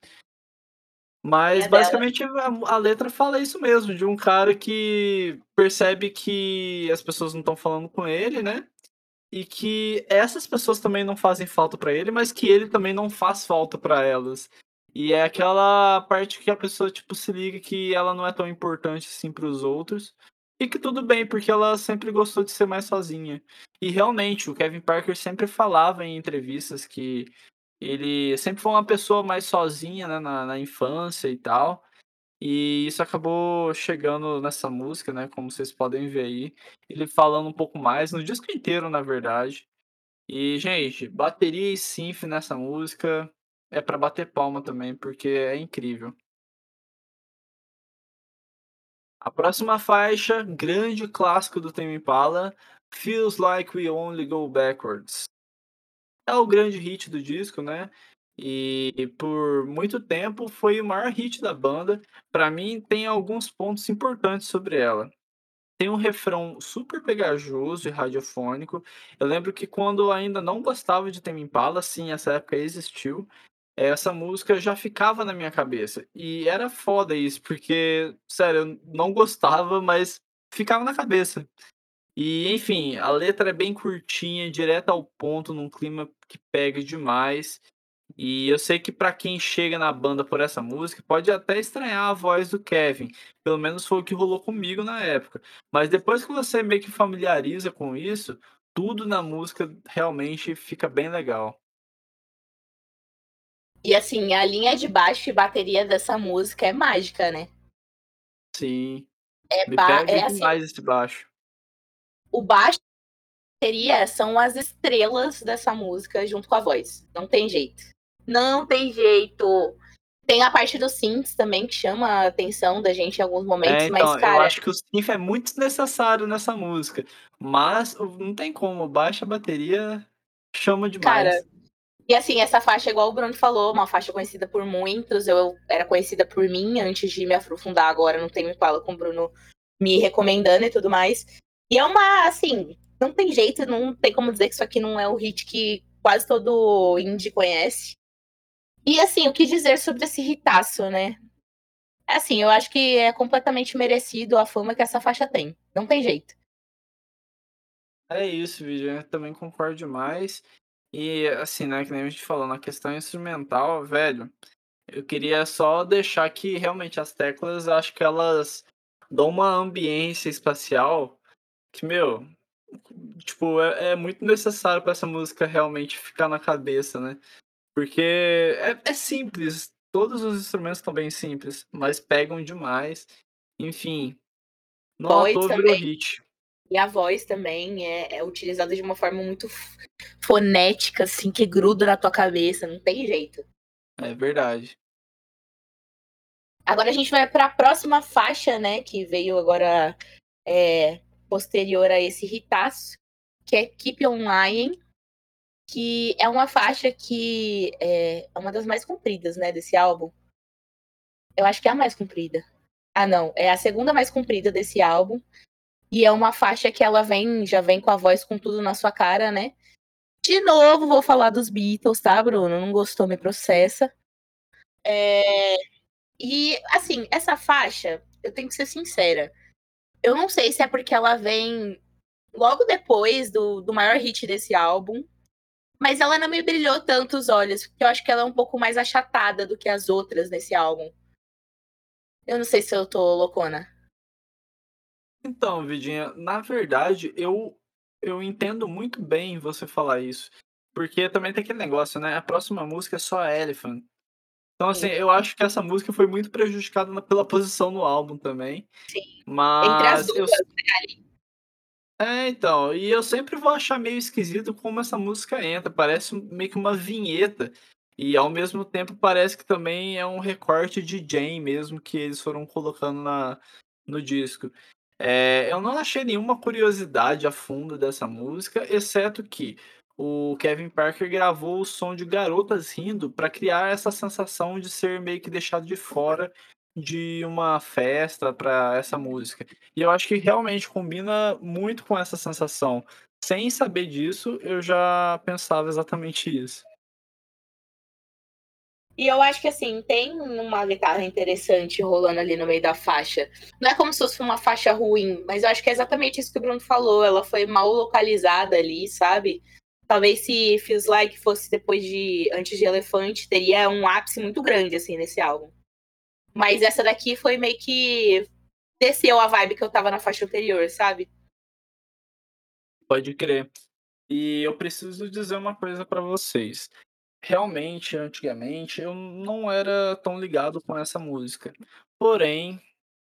Mas É basicamente a, a letra fala isso mesmo, de um cara que percebe que as pessoas não estão falando com ele, né? E que essas pessoas também não fazem falta pra ele, mas que ele também não faz falta pra elas. E é aquela parte que a pessoa tipo se liga que ela não é tão importante assim pros outros. E que tudo bem, porque ela sempre gostou de ser mais sozinha. E realmente, o Kevin Parker sempre falava em entrevistas que ele sempre foi uma pessoa mais sozinha né, na, na infância e tal. E isso acabou chegando nessa música, né? Como vocês podem ver aí. Ele falando um pouco mais, no disco inteiro, na verdade. E, gente, bateria e synth nessa música é para bater palma também, porque é incrível. A próxima faixa, grande clássico do Tame Impala, Feels Like We Only Go Backwards. É o grande hit do disco, né? E por muito tempo foi o maior hit da banda. Para mim, tem alguns pontos importantes sobre ela. Tem um refrão super pegajoso e radiofônico. Eu lembro que quando eu ainda não gostava de Tame Impala, sim, essa época existiu, essa música já ficava na minha cabeça. E era foda isso, porque, sério, eu não gostava, mas ficava na cabeça. E, enfim, a letra é bem curtinha, direta ao ponto, num clima que pega demais. E eu sei que para quem chega na banda por essa música, pode até estranhar a voz do Kevin. Pelo menos foi o que rolou comigo na época. Mas depois que você meio que familiariza com isso, tudo na música realmente fica bem legal. E assim, a linha de baixo e bateria dessa música é mágica, né? Sim. É, Me ba pega é assim, demais esse baixo. O baixo a bateria são as estrelas dessa música junto com a voz. Não tem jeito. Não tem jeito. Tem a parte dos synths também que chama a atenção da gente em alguns momentos, É, então, mas, eu cara, acho que o synth é muito desnecessário nessa música. Mas não tem como, baixa a bateria chama cara, demais. e assim, essa faixa, igual o Bruno falou, uma faixa conhecida por muitos, eu era conhecida por mim antes de me aprofundar agora, não tem me fala com o Bruno me recomendando e tudo mais. E é uma, assim, não tem jeito, não tem como dizer que isso aqui não é o hit que quase todo indie conhece. E assim, o que dizer sobre esse hitaço, né? Assim, eu acho que é completamente merecido a fama que essa faixa tem. Não tem jeito. É isso, vídeo. Eu também concordo demais. E assim, né, que nem a gente falou, na questão instrumental, velho, eu queria só deixar que realmente as teclas, acho que elas dão uma ambiência espacial que, meu, tipo, é, é muito necessário para essa música realmente ficar na cabeça, né? Porque é, é simples, todos os instrumentos estão bem simples, mas pegam demais. Enfim, não à Voz toa virou hit. E a voz também é, é utilizada de uma forma muito fonética, assim, que gruda na tua cabeça, não tem jeito. É verdade. Agora a gente vai para a próxima faixa, né, que veio agora é, posterior a esse hitaço, que é Keep On Lying, que é uma faixa que é uma das mais compridas, né, desse álbum. Eu acho que é a mais comprida. Ah, não, é a segunda mais comprida desse álbum. E é uma faixa que ela vem, já vem com a voz com tudo na sua cara, né? De novo, vou falar dos Beatles, tá, Bruno? Não gostou, me processa. É, E, assim, essa faixa, eu tenho que ser sincera. Eu não sei se é porque ela vem logo depois do, do maior hit desse álbum, mas ela não me brilhou tanto os olhos, porque eu acho que ela é um pouco mais achatada do que as outras nesse álbum. Eu não sei se eu tô loucona. Então, Vidinha, na verdade, eu, eu entendo muito bem você falar isso. Porque também tem aquele negócio, né? A próxima música é só Elephant. Então, assim, Sim. eu acho que essa música foi muito prejudicada pela posição no álbum também. Sim. Entre as Mas eu. duas, né. É, então, e eu sempre vou achar meio esquisito como essa música entra. Parece meio que uma vinheta. E ao mesmo tempo parece que também é um recorte de Jane mesmo que eles foram colocando na, no disco. É, eu não achei nenhuma curiosidade a fundo dessa música, exceto que o Kevin Parker gravou o som de garotas rindo para criar essa sensação de ser meio que deixado de fora de uma festa para essa música. E eu acho que realmente combina muito com essa sensação. Sem saber disso, eu já pensava exatamente isso. E eu acho que assim, tem uma guitarra interessante rolando ali no meio da faixa. Não é como se fosse uma faixa ruim, mas eu acho que é exatamente isso que o Bruno falou. Ela foi mal localizada ali, sabe? Talvez se Feels Like fosse depois de Antes de Elefante, teria um ápice muito grande, assim, nesse álbum. Mas essa daqui foi meio que desceu a vibe que eu tava na faixa anterior, sabe? Pode crer. E eu preciso dizer uma coisa para vocês. Realmente, antigamente, eu não era tão ligado com essa música. Porém,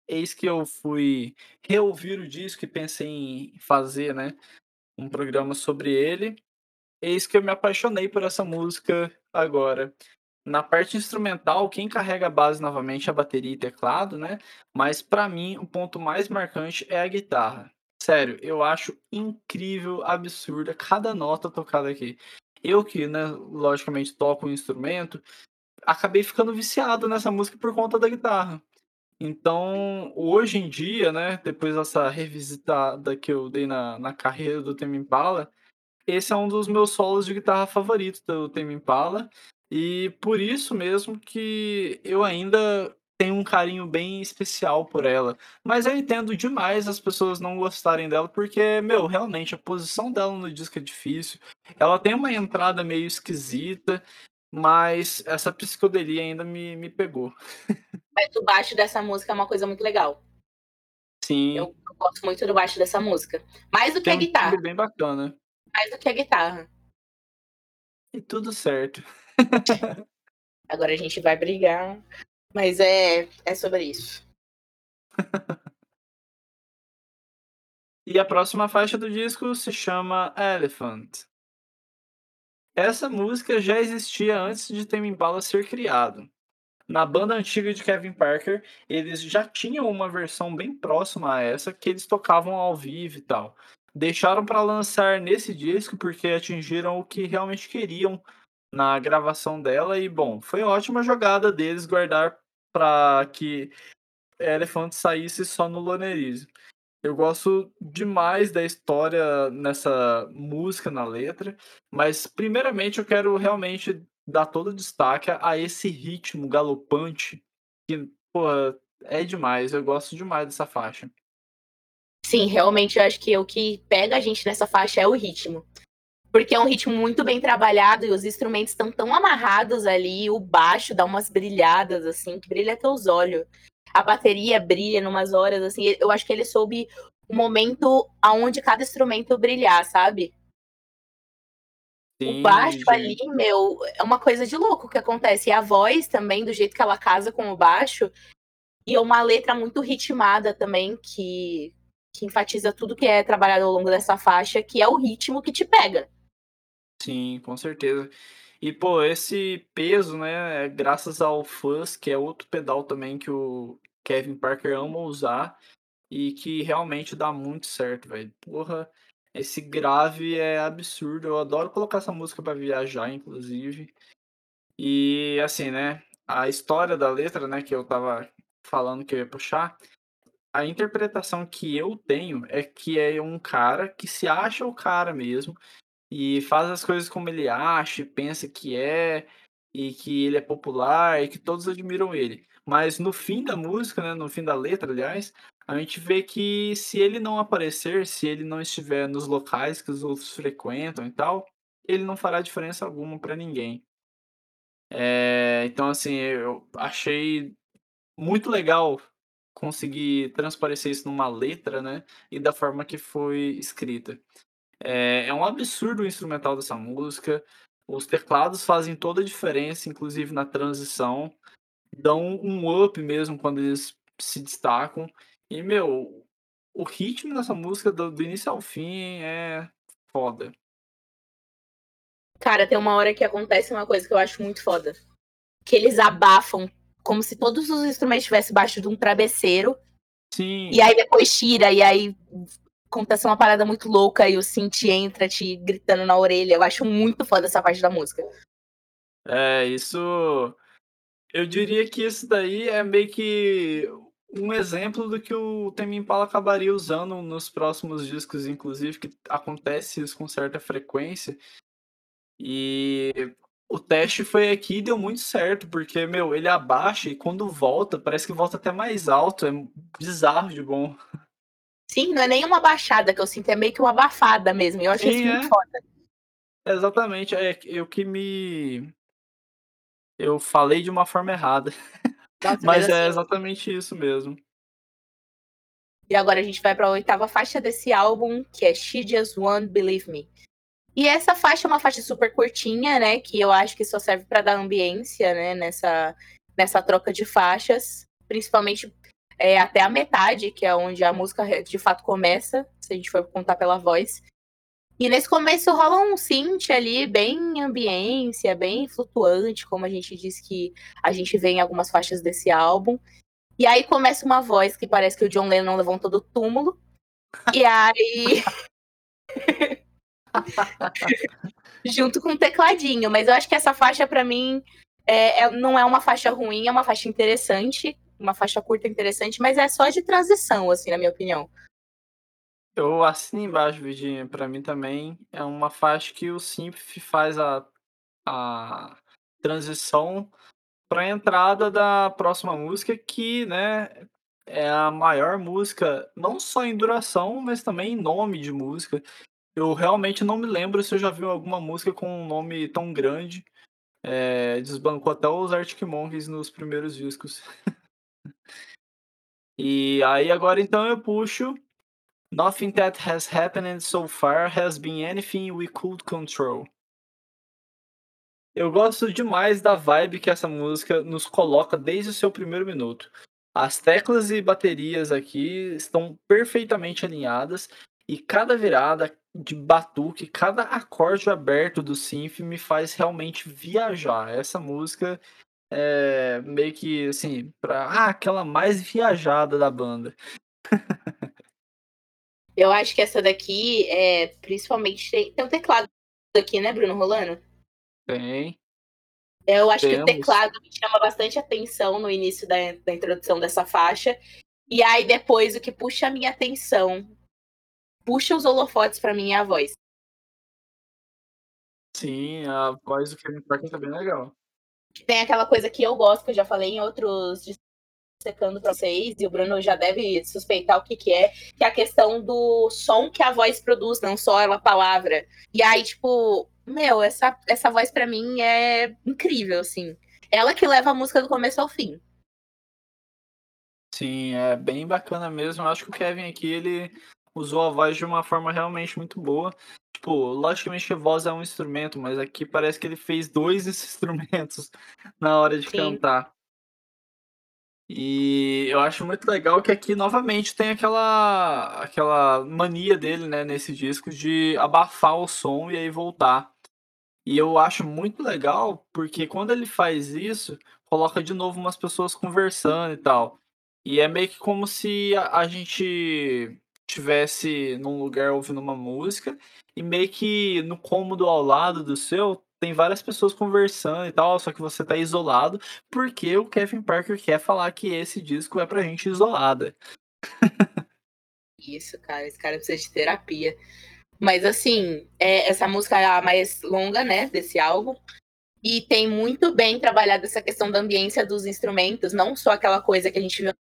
eis que eu fui reouvir o disco e pensei em fazer, né, um programa sobre ele. Eis que eu me apaixonei por essa música agora. Na parte instrumental, quem carrega a base novamente é a bateria e teclado, né? Mas para mim, o ponto mais marcante é a guitarra. Sério, eu acho incrível, absurda cada nota tocada aqui. Eu que, né, logicamente toco um instrumento, acabei ficando viciado nessa música por conta da guitarra. Então, hoje em dia, né, depois dessa revisitada que eu dei na, na carreira do Tame Impala, esse é um dos meus solos de guitarra favoritos do Tame Impala. E por isso mesmo que eu ainda tenho um carinho bem especial por ela. Mas eu entendo demais as pessoas não gostarem dela, porque, meu, realmente a posição dela no disco é difícil. Ela tem uma entrada meio esquisita, mas essa psicodelia ainda me, me pegou. Mas o baixo dessa música é uma coisa muito legal. Sim. Eu, eu gosto muito do baixo dessa música. Mais do que tem a guitarra. Um bem bacana. Mais do que a guitarra. E tudo certo. Agora a gente vai brigar. Mas é, é sobre isso. e a próxima faixa do disco se chama Elephant. Essa música já existia antes de Tame Impala ser criado. Na banda antiga de Kevin Parker, eles já tinham uma versão bem próxima a essa que eles tocavam ao vivo e tal. Deixaram para lançar nesse disco porque atingiram o que realmente queriam na gravação dela e bom, foi ótima jogada deles guardar para que Elephant saísse só no Lonerize. Eu gosto demais da história nessa música, na letra, mas primeiramente eu quero realmente dar todo o destaque a esse ritmo galopante que, pô, é demais. Eu gosto demais dessa faixa. Sim, realmente eu acho que o que pega a gente nessa faixa é o ritmo. Porque é um ritmo muito bem trabalhado e os instrumentos estão tão amarrados ali, o baixo dá umas brilhadas, assim, que brilha até os olhos. A bateria brilha numas horas, assim, eu acho que ele soube o momento aonde cada instrumento brilhar, sabe? Sim, o baixo gente. ali, meu, é uma coisa de louco que acontece. E a voz também, do jeito que ela casa com o baixo, e uma letra muito ritmada também, que, que enfatiza tudo que é trabalhado ao longo dessa faixa, que é o ritmo que te pega. Sim, com certeza. E, pô, esse peso, né, é graças ao Fuzz, que é outro pedal também que o Kevin Parker ama usar e que realmente dá muito certo, velho. Porra, esse grave é absurdo. Eu adoro colocar essa música para viajar, inclusive. E, assim, né, a história da letra, né, que eu tava falando que eu ia puxar, a interpretação que eu tenho é que é um cara que se acha o cara mesmo e faz as coisas como ele acha, pensa que é, e que ele é popular, e que todos admiram ele. Mas no fim da música, né, no fim da letra, aliás, a gente vê que se ele não aparecer, se ele não estiver nos locais que os outros frequentam e tal, ele não fará diferença alguma para ninguém. É, então, assim, eu achei muito legal conseguir transparecer isso numa letra, né? E da forma que foi escrita. É, é um absurdo o instrumental dessa música. Os teclados fazem toda a diferença, inclusive na transição. Dão um up mesmo quando eles se destacam. E, meu, o ritmo dessa música, do, do início ao fim, é foda. Cara, tem uma hora que acontece uma coisa que eu acho muito foda. Que eles abafam como se todos os instrumentos estivessem embaixo de um travesseiro. Sim. E aí depois tira, e aí acontece uma parada muito louca e o Cinti entra te gritando na orelha. Eu acho muito foda essa parte da música. É, isso. Eu diria que isso daí é meio que um exemplo do que o Tame Impala acabaria usando nos próximos discos, inclusive, que acontece isso com certa frequência. E o teste foi aqui e deu muito certo, porque, meu, ele abaixa e quando volta, parece que volta até mais alto. É bizarro de bom. Sim, não é nem uma baixada que eu sinto, é meio que uma abafada mesmo. Eu achei Sim, isso é. muito foda. Exatamente, é eu que me. Eu falei de uma forma errada. Nossa, Mas é assim, exatamente isso mesmo. E agora a gente vai para a oitava faixa desse álbum, que é She Just Won't Believe Me. E essa faixa é uma faixa super curtinha, né? Que eu acho que só serve para dar ambiência, né? Nessa, nessa troca de faixas. Principalmente é, até a metade, que é onde a música de fato começa, se a gente for contar pela voz. E nesse começo rola um synth ali, bem ambiência, bem flutuante, como a gente diz que a gente vê em algumas faixas desse álbum. E aí começa uma voz que parece que o John Lennon levantou do túmulo. E aí. Junto com um tecladinho. Mas eu acho que essa faixa, para mim, é, é, não é uma faixa ruim, é uma faixa interessante. Uma faixa curta interessante, mas é só de transição, assim, na minha opinião. Eu assino embaixo, Virginia. Pra mim também é uma faixa que o Simp faz a, a transição para a entrada da próxima música, que né, é a maior música, não só em duração, mas também em nome de música. Eu realmente não me lembro se eu já vi alguma música com um nome tão grande. É, desbancou até os Arctic Monkeys nos primeiros discos. e aí agora então eu puxo Nothing that has happened so far has been anything we could control. Eu gosto demais da vibe que essa música nos coloca desde o seu primeiro minuto. As teclas e baterias aqui estão perfeitamente alinhadas e cada virada de batuque, cada acorde aberto do synth me faz realmente viajar. Essa música é meio que assim, para ah, aquela mais viajada da banda. Eu acho que essa daqui é principalmente tem, tem um teclado aqui, né, Bruno Rolando? Tem. Eu acho Temos. que o teclado me chama bastante atenção no início da, da introdução dessa faixa. E aí depois o que puxa a minha atenção, puxa os holofotes para mim é a voz. Sim, a voz do Kevin Parker tá bem legal. Tem aquela coisa que eu gosto, que eu já falei em outros secando para vocês, e o Bruno já deve suspeitar o que, que é, que é a questão do som que a voz produz, não só ela palavra. E aí, tipo, meu, essa, essa voz para mim é incrível, assim. Ela que leva a música do começo ao fim. Sim, é bem bacana mesmo. Eu acho que o Kevin aqui, ele usou a voz de uma forma realmente muito boa. Tipo, logicamente a voz é um instrumento, mas aqui parece que ele fez dois instrumentos na hora de Sim. cantar. E eu acho muito legal que aqui novamente tem aquela aquela mania dele, né, nesse disco de abafar o som e aí voltar. E eu acho muito legal porque quando ele faz isso, coloca de novo umas pessoas conversando e tal. E é meio que como se a, a gente tivesse num lugar ouvindo uma música e meio que no cômodo ao lado do seu tem várias pessoas conversando e tal, só que você tá isolado, porque o Kevin Parker quer falar que esse disco é pra gente isolada. Isso, cara, esse cara precisa de terapia. Mas assim, é, essa música é a mais longa, né, desse álbum. E tem muito bem trabalhado essa questão da ambiência dos instrumentos, não só aquela coisa que a gente viu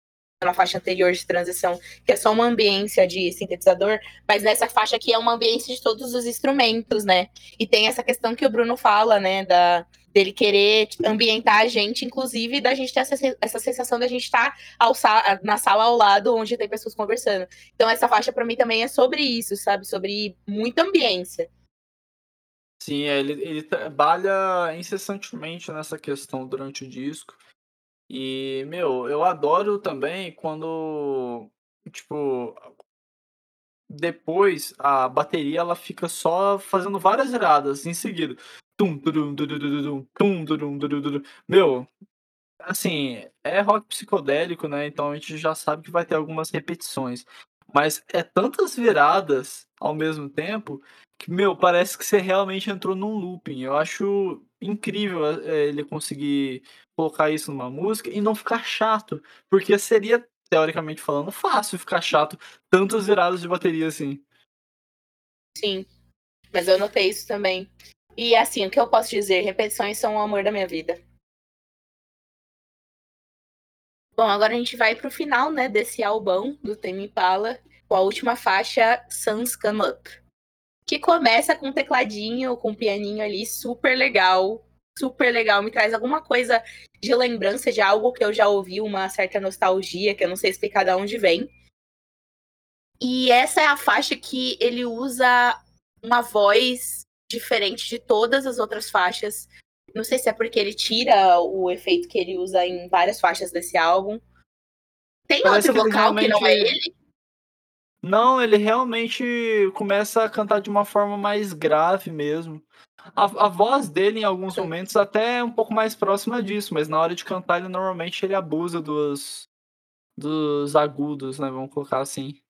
na faixa anterior de transição, que é só uma ambiência de sintetizador, mas nessa faixa aqui é uma ambiência de todos os instrumentos, né? E tem essa questão que o Bruno fala, né, da dele querer ambientar a gente, inclusive da gente ter essa, essa sensação da gente estar tá na sala ao lado onde tem pessoas conversando. Então essa faixa para mim também é sobre isso, sabe? Sobre muita ambiência. Sim, é, ele, ele trabalha incessantemente nessa questão durante o disco. E, meu, eu adoro também quando, tipo, depois a bateria ela fica só fazendo várias viradas em seguida. Tum, tum, Meu, assim, é rock psicodélico, né? Então a gente já sabe que vai ter algumas repetições. Mas é tantas viradas ao mesmo tempo que, meu, parece que você realmente entrou num looping. Eu acho incrível é, ele conseguir colocar isso numa música e não ficar chato. Porque seria, teoricamente falando, fácil ficar chato tantas viradas de bateria assim. Sim, mas eu notei isso também. E assim, o que eu posso dizer? Repetições são o amor da minha vida. Bom, agora a gente vai pro final, né, desse albão do Tame Impala, com a última faixa, Suns Come Up. Que começa com um tecladinho, com um pianinho ali, super legal. Super legal, me traz alguma coisa de lembrança de algo que eu já ouvi, uma certa nostalgia, que eu não sei explicar de onde vem. E essa é a faixa que ele usa uma voz diferente de todas as outras faixas. Não sei se é porque ele tira o efeito que ele usa em várias faixas desse álbum. Tem Parece outro que vocal realmente... que não é ele? Não, ele realmente começa a cantar de uma forma mais grave mesmo. A, a voz dele, em alguns Sim. momentos, até é um pouco mais próxima disso, mas na hora de cantar, ele normalmente ele abusa dos, dos agudos, né? Vamos colocar assim.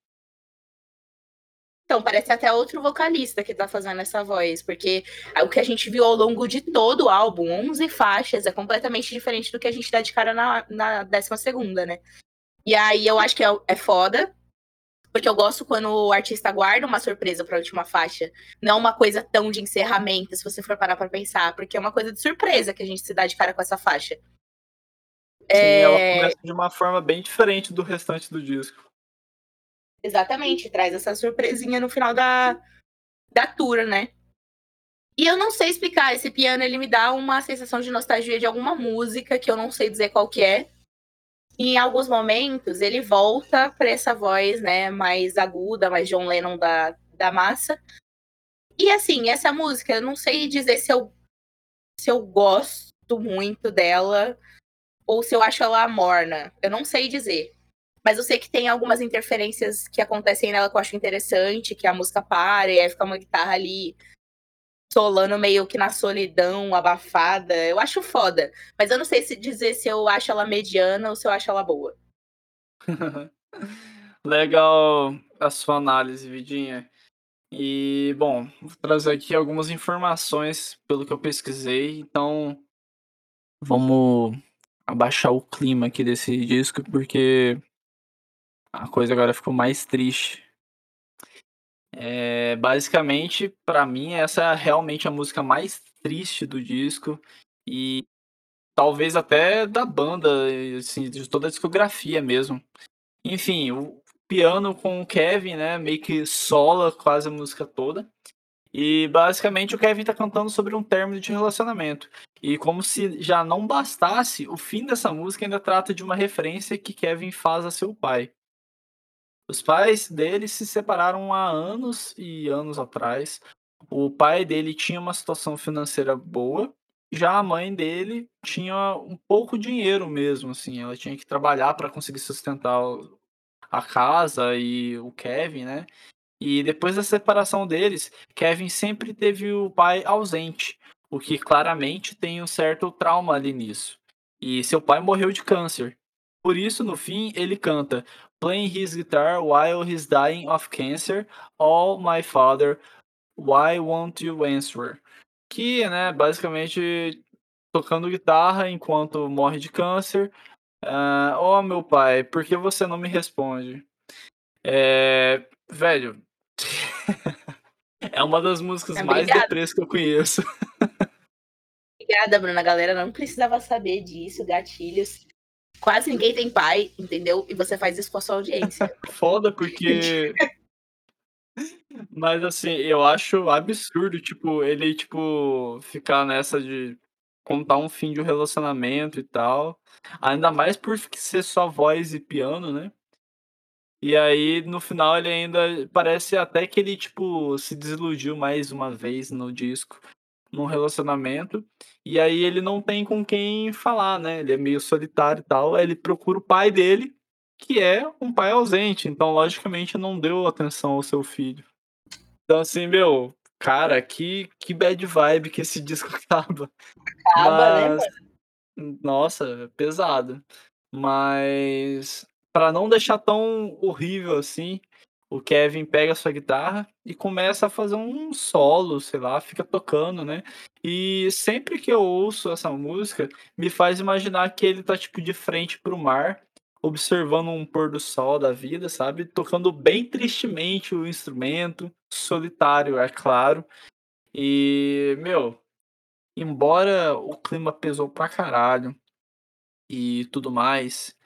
Então, parece até outro vocalista que tá fazendo essa voz, porque o que a gente viu ao longo de todo o álbum, 11 faixas, é completamente diferente do que a gente dá de cara na, na décima segunda, né? E aí eu acho que é, é foda, porque eu gosto quando o artista guarda uma surpresa pra última faixa. Não uma coisa tão de encerramento, se você for parar pra pensar, porque é uma coisa de surpresa que a gente se dá de cara com essa faixa. Sim, é... ela começa de uma forma bem diferente do restante do disco. Exatamente, traz essa surpresinha no final da, da tour, né? E eu não sei explicar, esse piano ele me dá uma sensação de nostalgia de alguma música que eu não sei dizer qual que é. Em alguns momentos ele volta para essa voz, né, mais aguda, mais John Lennon da, da massa. E assim, essa música, eu não sei dizer se eu se eu gosto muito dela ou se eu acho ela morna. Eu não sei dizer. Mas eu sei que tem algumas interferências que acontecem nela que eu acho interessante, que a música para e aí fica uma guitarra ali solando meio que na solidão, abafada. Eu acho foda. Mas eu não sei se dizer se eu acho ela mediana ou se eu acho ela boa. Legal a sua análise, Vidinha. E, bom, vou trazer aqui algumas informações pelo que eu pesquisei. Então, vamos abaixar o clima aqui desse disco, porque a coisa agora ficou mais triste. É, basicamente, para mim, essa é realmente a música mais triste do disco e talvez até da banda, assim, de toda a discografia mesmo. Enfim, o piano com o Kevin, né, meio que sola quase a música toda. E basicamente o Kevin tá cantando sobre um término de relacionamento. E como se já não bastasse, o fim dessa música ainda trata de uma referência que Kevin faz a seu pai. Os pais dele se separaram há anos e anos atrás. O pai dele tinha uma situação financeira boa, já a mãe dele tinha um pouco dinheiro mesmo, assim, ela tinha que trabalhar para conseguir sustentar a casa e o Kevin, né? E depois da separação deles, Kevin sempre teve o pai ausente, o que claramente tem um certo trauma ali nisso. E seu pai morreu de câncer. Por isso, no fim, ele canta Playing his guitar while he's dying of cancer. Oh, my father, why won't you answer? Que, né, basicamente tocando guitarra enquanto morre de câncer. Uh, oh, meu pai, por que você não me responde? É, velho, é uma das músicas é, mais depressas que eu conheço. Obrigada, Bruna. A galera não precisava saber disso, gatilhos. Quase ninguém tem pai, entendeu? E você faz isso com a sua audiência. Foda, porque. Mas assim, eu acho absurdo, tipo, ele, tipo, ficar nessa de contar um fim de um relacionamento e tal. Ainda mais por ser só voz e piano, né? E aí, no final, ele ainda parece até que ele, tipo, se desiludiu mais uma vez no disco num relacionamento, e aí ele não tem com quem falar, né? Ele é meio solitário e tal. Aí ele procura o pai dele, que é um pai ausente, então logicamente não deu atenção ao seu filho. Então, assim, meu, cara, que, que bad vibe que esse disco acaba. Acaba, né, Mas, né, Nossa, pesado. Mas para não deixar tão horrível assim, o Kevin pega sua guitarra e começa a fazer um solo, sei lá, fica tocando, né? E sempre que eu ouço essa música, me faz imaginar que ele tá tipo de frente pro mar, observando um pôr do sol da vida, sabe? Tocando bem tristemente o instrumento, solitário, é claro. E, meu, embora o clima pesou pra caralho e tudo mais,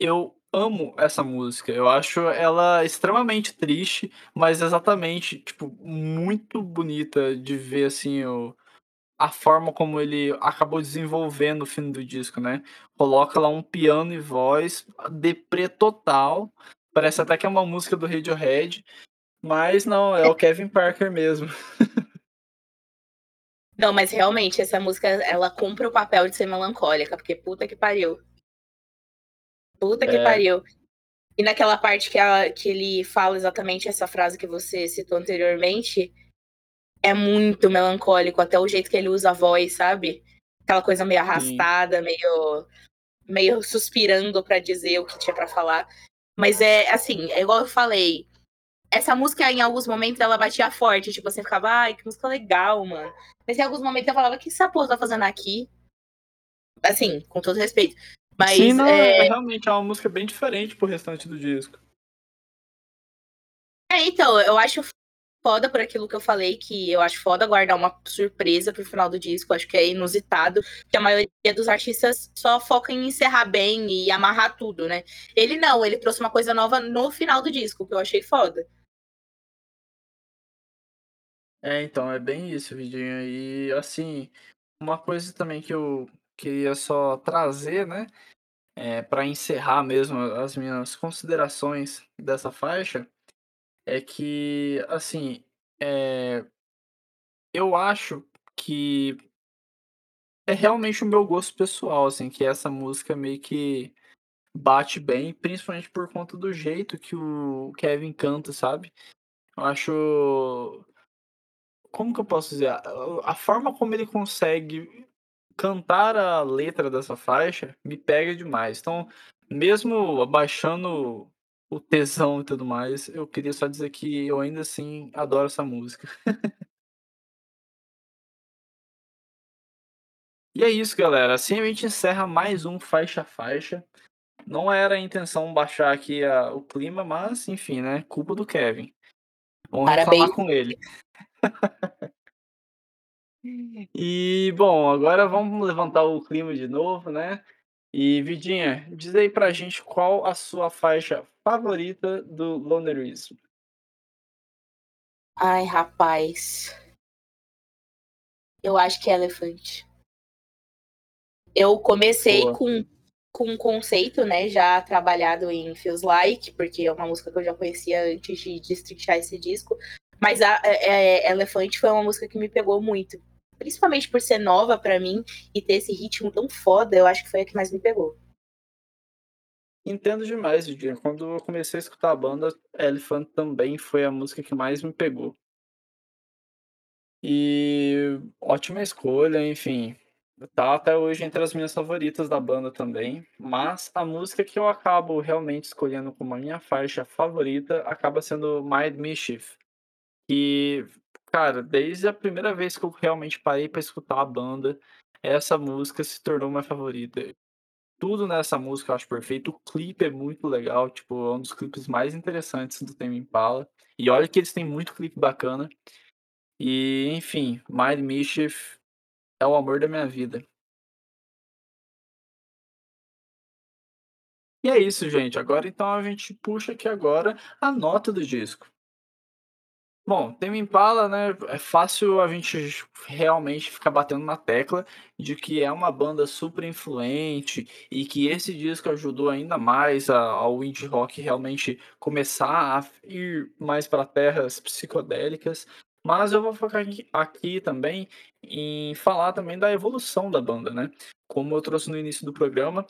eu amo essa música. Eu acho ela extremamente triste, mas exatamente, tipo, muito bonita de ver, assim, o a forma como ele acabou desenvolvendo o fim do disco, né. Coloca lá um piano e voz, deprê total, parece até que é uma música do Radiohead, mas não, é o Kevin Parker mesmo. Não, mas realmente essa música ela cumpre o papel de ser melancólica, porque puta que pariu. Puta que É. pariu. E naquela parte que, que ele fala exatamente essa frase que você citou anteriormente, é muito melancólico, até o jeito que ele usa a voz, sabe? Aquela coisa meio arrastada, meio, meio suspirando pra dizer o que tinha pra falar. Mas é assim, é igual eu falei. Essa música, em alguns momentos, ela batia forte. Tipo, você ficava, ai, que música legal, mano. Mas em alguns momentos eu falava, o que essa porra tá fazendo aqui? Assim, com todo respeito. Mas Sim, não, é... é realmente é uma música bem diferente pro restante do disco. É, então, eu acho foda por aquilo que eu falei, que eu acho foda guardar uma surpresa pro final do disco. Acho que é inusitado, que a maioria dos artistas só foca em encerrar bem e amarrar tudo, né? Ele não, ele trouxe uma coisa nova no final do disco, que eu achei foda. É, então, é bem isso, Vidinho. E, assim, uma coisa também que eu queria só trazer, né, é, para encerrar mesmo as minhas considerações dessa faixa, é que, assim, é, eu acho que é realmente o meu gosto pessoal, assim, que essa música meio que bate bem, principalmente por conta do jeito que o Kevin canta, sabe? Eu acho como que eu posso dizer? A forma como ele consegue cantar a letra dessa faixa me pega demais. Então, mesmo abaixando o tesão e tudo mais, eu queria só dizer que eu ainda assim adoro essa música. e é isso, galera. Assim a gente encerra mais um faixa a faixa. Não era a intenção baixar aqui a, o clima, mas enfim, né? Culpa do Kevin. Vamos Parabéns. reclamar com ele. E, bom, agora vamos levantar o clima de novo, né? E, Vidinha, diz aí pra gente qual a sua faixa favorita do Lonerismo. Ai, rapaz. Eu acho que é Elefante. Eu comecei Boa. com, com um conceito, né, já trabalhado em Feels Like, porque é uma música que eu já conhecia antes de destrinchar esse disco. Mas a, é, Elefante foi uma música que me pegou muito. Principalmente por ser nova pra mim e ter esse ritmo tão foda, eu acho que foi a que mais me pegou. Entendo demais, Vidinha. Quando eu comecei a escutar a banda, Elephant também foi a música que mais me pegou. E ótima escolha, enfim. Tá até hoje entre as minhas favoritas da banda também. Mas a música que eu acabo realmente escolhendo como a minha faixa favorita acaba sendo Mind Mischief. E, cara, desde a primeira vez que eu realmente parei pra escutar a banda, essa música se tornou minha favorita. Tudo nessa música eu acho perfeito. O clipe é muito legal, tipo, é um dos clipes mais interessantes do Tame Impala. E olha que eles têm muito clipe bacana. E, enfim, Mind Mischief é o amor da minha vida. E é isso, gente. Agora então a gente puxa aqui agora a nota do disco. Bom, Tame Impala, né, é fácil a gente realmente ficar batendo na tecla de que é uma banda super influente e que esse disco ajudou ainda mais ao indie rock realmente começar a ir mais para terras psicodélicas. Mas eu vou focar aqui, aqui também em falar também da evolução da banda, né? Como eu trouxe no início do programa,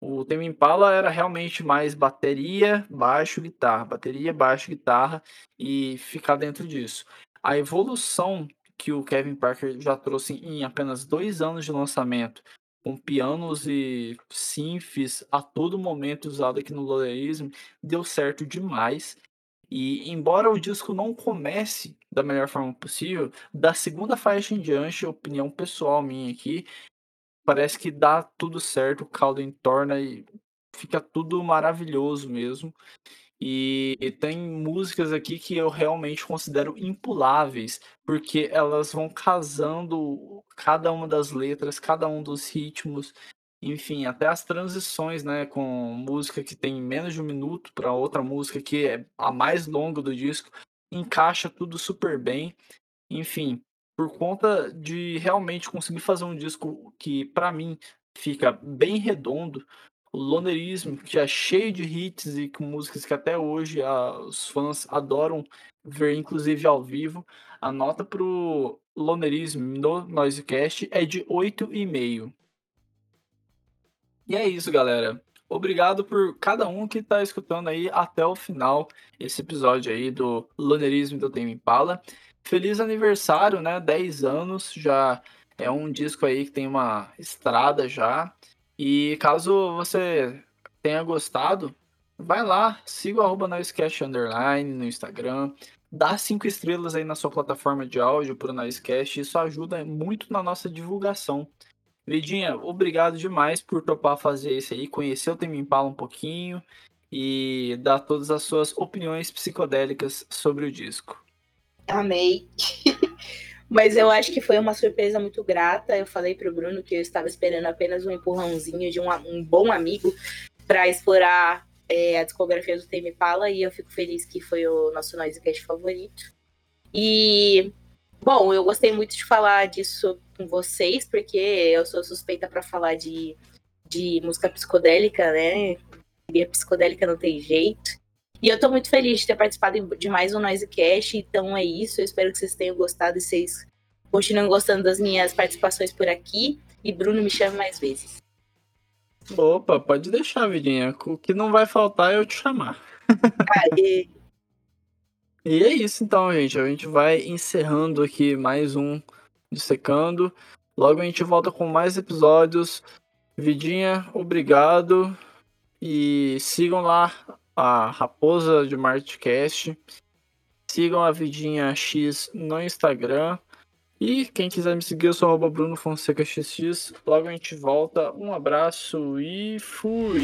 o Tame Impala era realmente mais bateria, baixo, guitarra, bateria, baixo, guitarra e ficar dentro disso. A evolução que o Kevin Parker já trouxe em apenas dois anos de lançamento, com pianos e synths a todo momento usado aqui no Lodeism, deu certo demais. E embora o disco não comece da melhor forma possível, da segunda faixa em diante, opinião pessoal minha aqui, parece que dá tudo certo, o caldo entorna e fica tudo maravilhoso mesmo. E tem músicas aqui que eu realmente considero impuláveis, porque elas vão casando cada uma das letras, cada um dos ritmos, enfim, até as transições, né, com música que tem menos de um minuto para outra música que é a mais longa do disco, encaixa tudo super bem. Enfim, por conta de realmente conseguir fazer um disco que, para mim, fica bem redondo, o Lonerismo, que é cheio de hits e com músicas que até hoje ah, os fãs adoram ver, inclusive ao vivo. A nota pro Lonerismo no Noisecast é de 8,5. E é isso, galera. Obrigado por cada um que está escutando aí até o final esse episódio aí do Lonerismo do Tame Impala. Feliz aniversário, né? 10 anos, já é um disco aí que tem uma estrada já. E caso você tenha gostado, vai lá, siga o arroba Underline no Instagram, dá cinco estrelas aí na sua plataforma de áudio pro Noisecast, isso ajuda muito na nossa divulgação. Vidinha, obrigado demais por topar fazer isso aí, conhecer o Temi Impala um pouquinho e dar todas as suas opiniões psicodélicas sobre o disco. Amei. Mas eu acho que foi uma surpresa muito grata. Eu falei pro Bruno que eu estava esperando apenas um empurrãozinho de um, um bom amigo para explorar é, a discografia do Tame Pala e eu fico feliz que foi o nosso Noisecast favorito. E, bom, eu gostei muito de falar disso com vocês, porque eu sou suspeita para falar de, de música psicodélica, né? E a psicodélica não tem jeito. E eu tô muito feliz de ter participado de mais um Noisecast, então é isso. Eu espero que vocês tenham gostado e vocês continuem gostando das minhas participações por aqui. E Bruno me chame mais vezes. Opa, pode deixar, Vidinha. O que não vai faltar é eu te chamar. Aê. e é isso então, gente. A gente vai encerrando aqui mais um Dissecando. Logo a gente volta com mais episódios. Vidinha, obrigado. E sigam lá a Raposa de Martcast. Sigam a Vidinha X no Instagram. E quem quiser me seguir, eu sou Bruno Fonseca XX. Logo a gente volta. Um abraço e fui!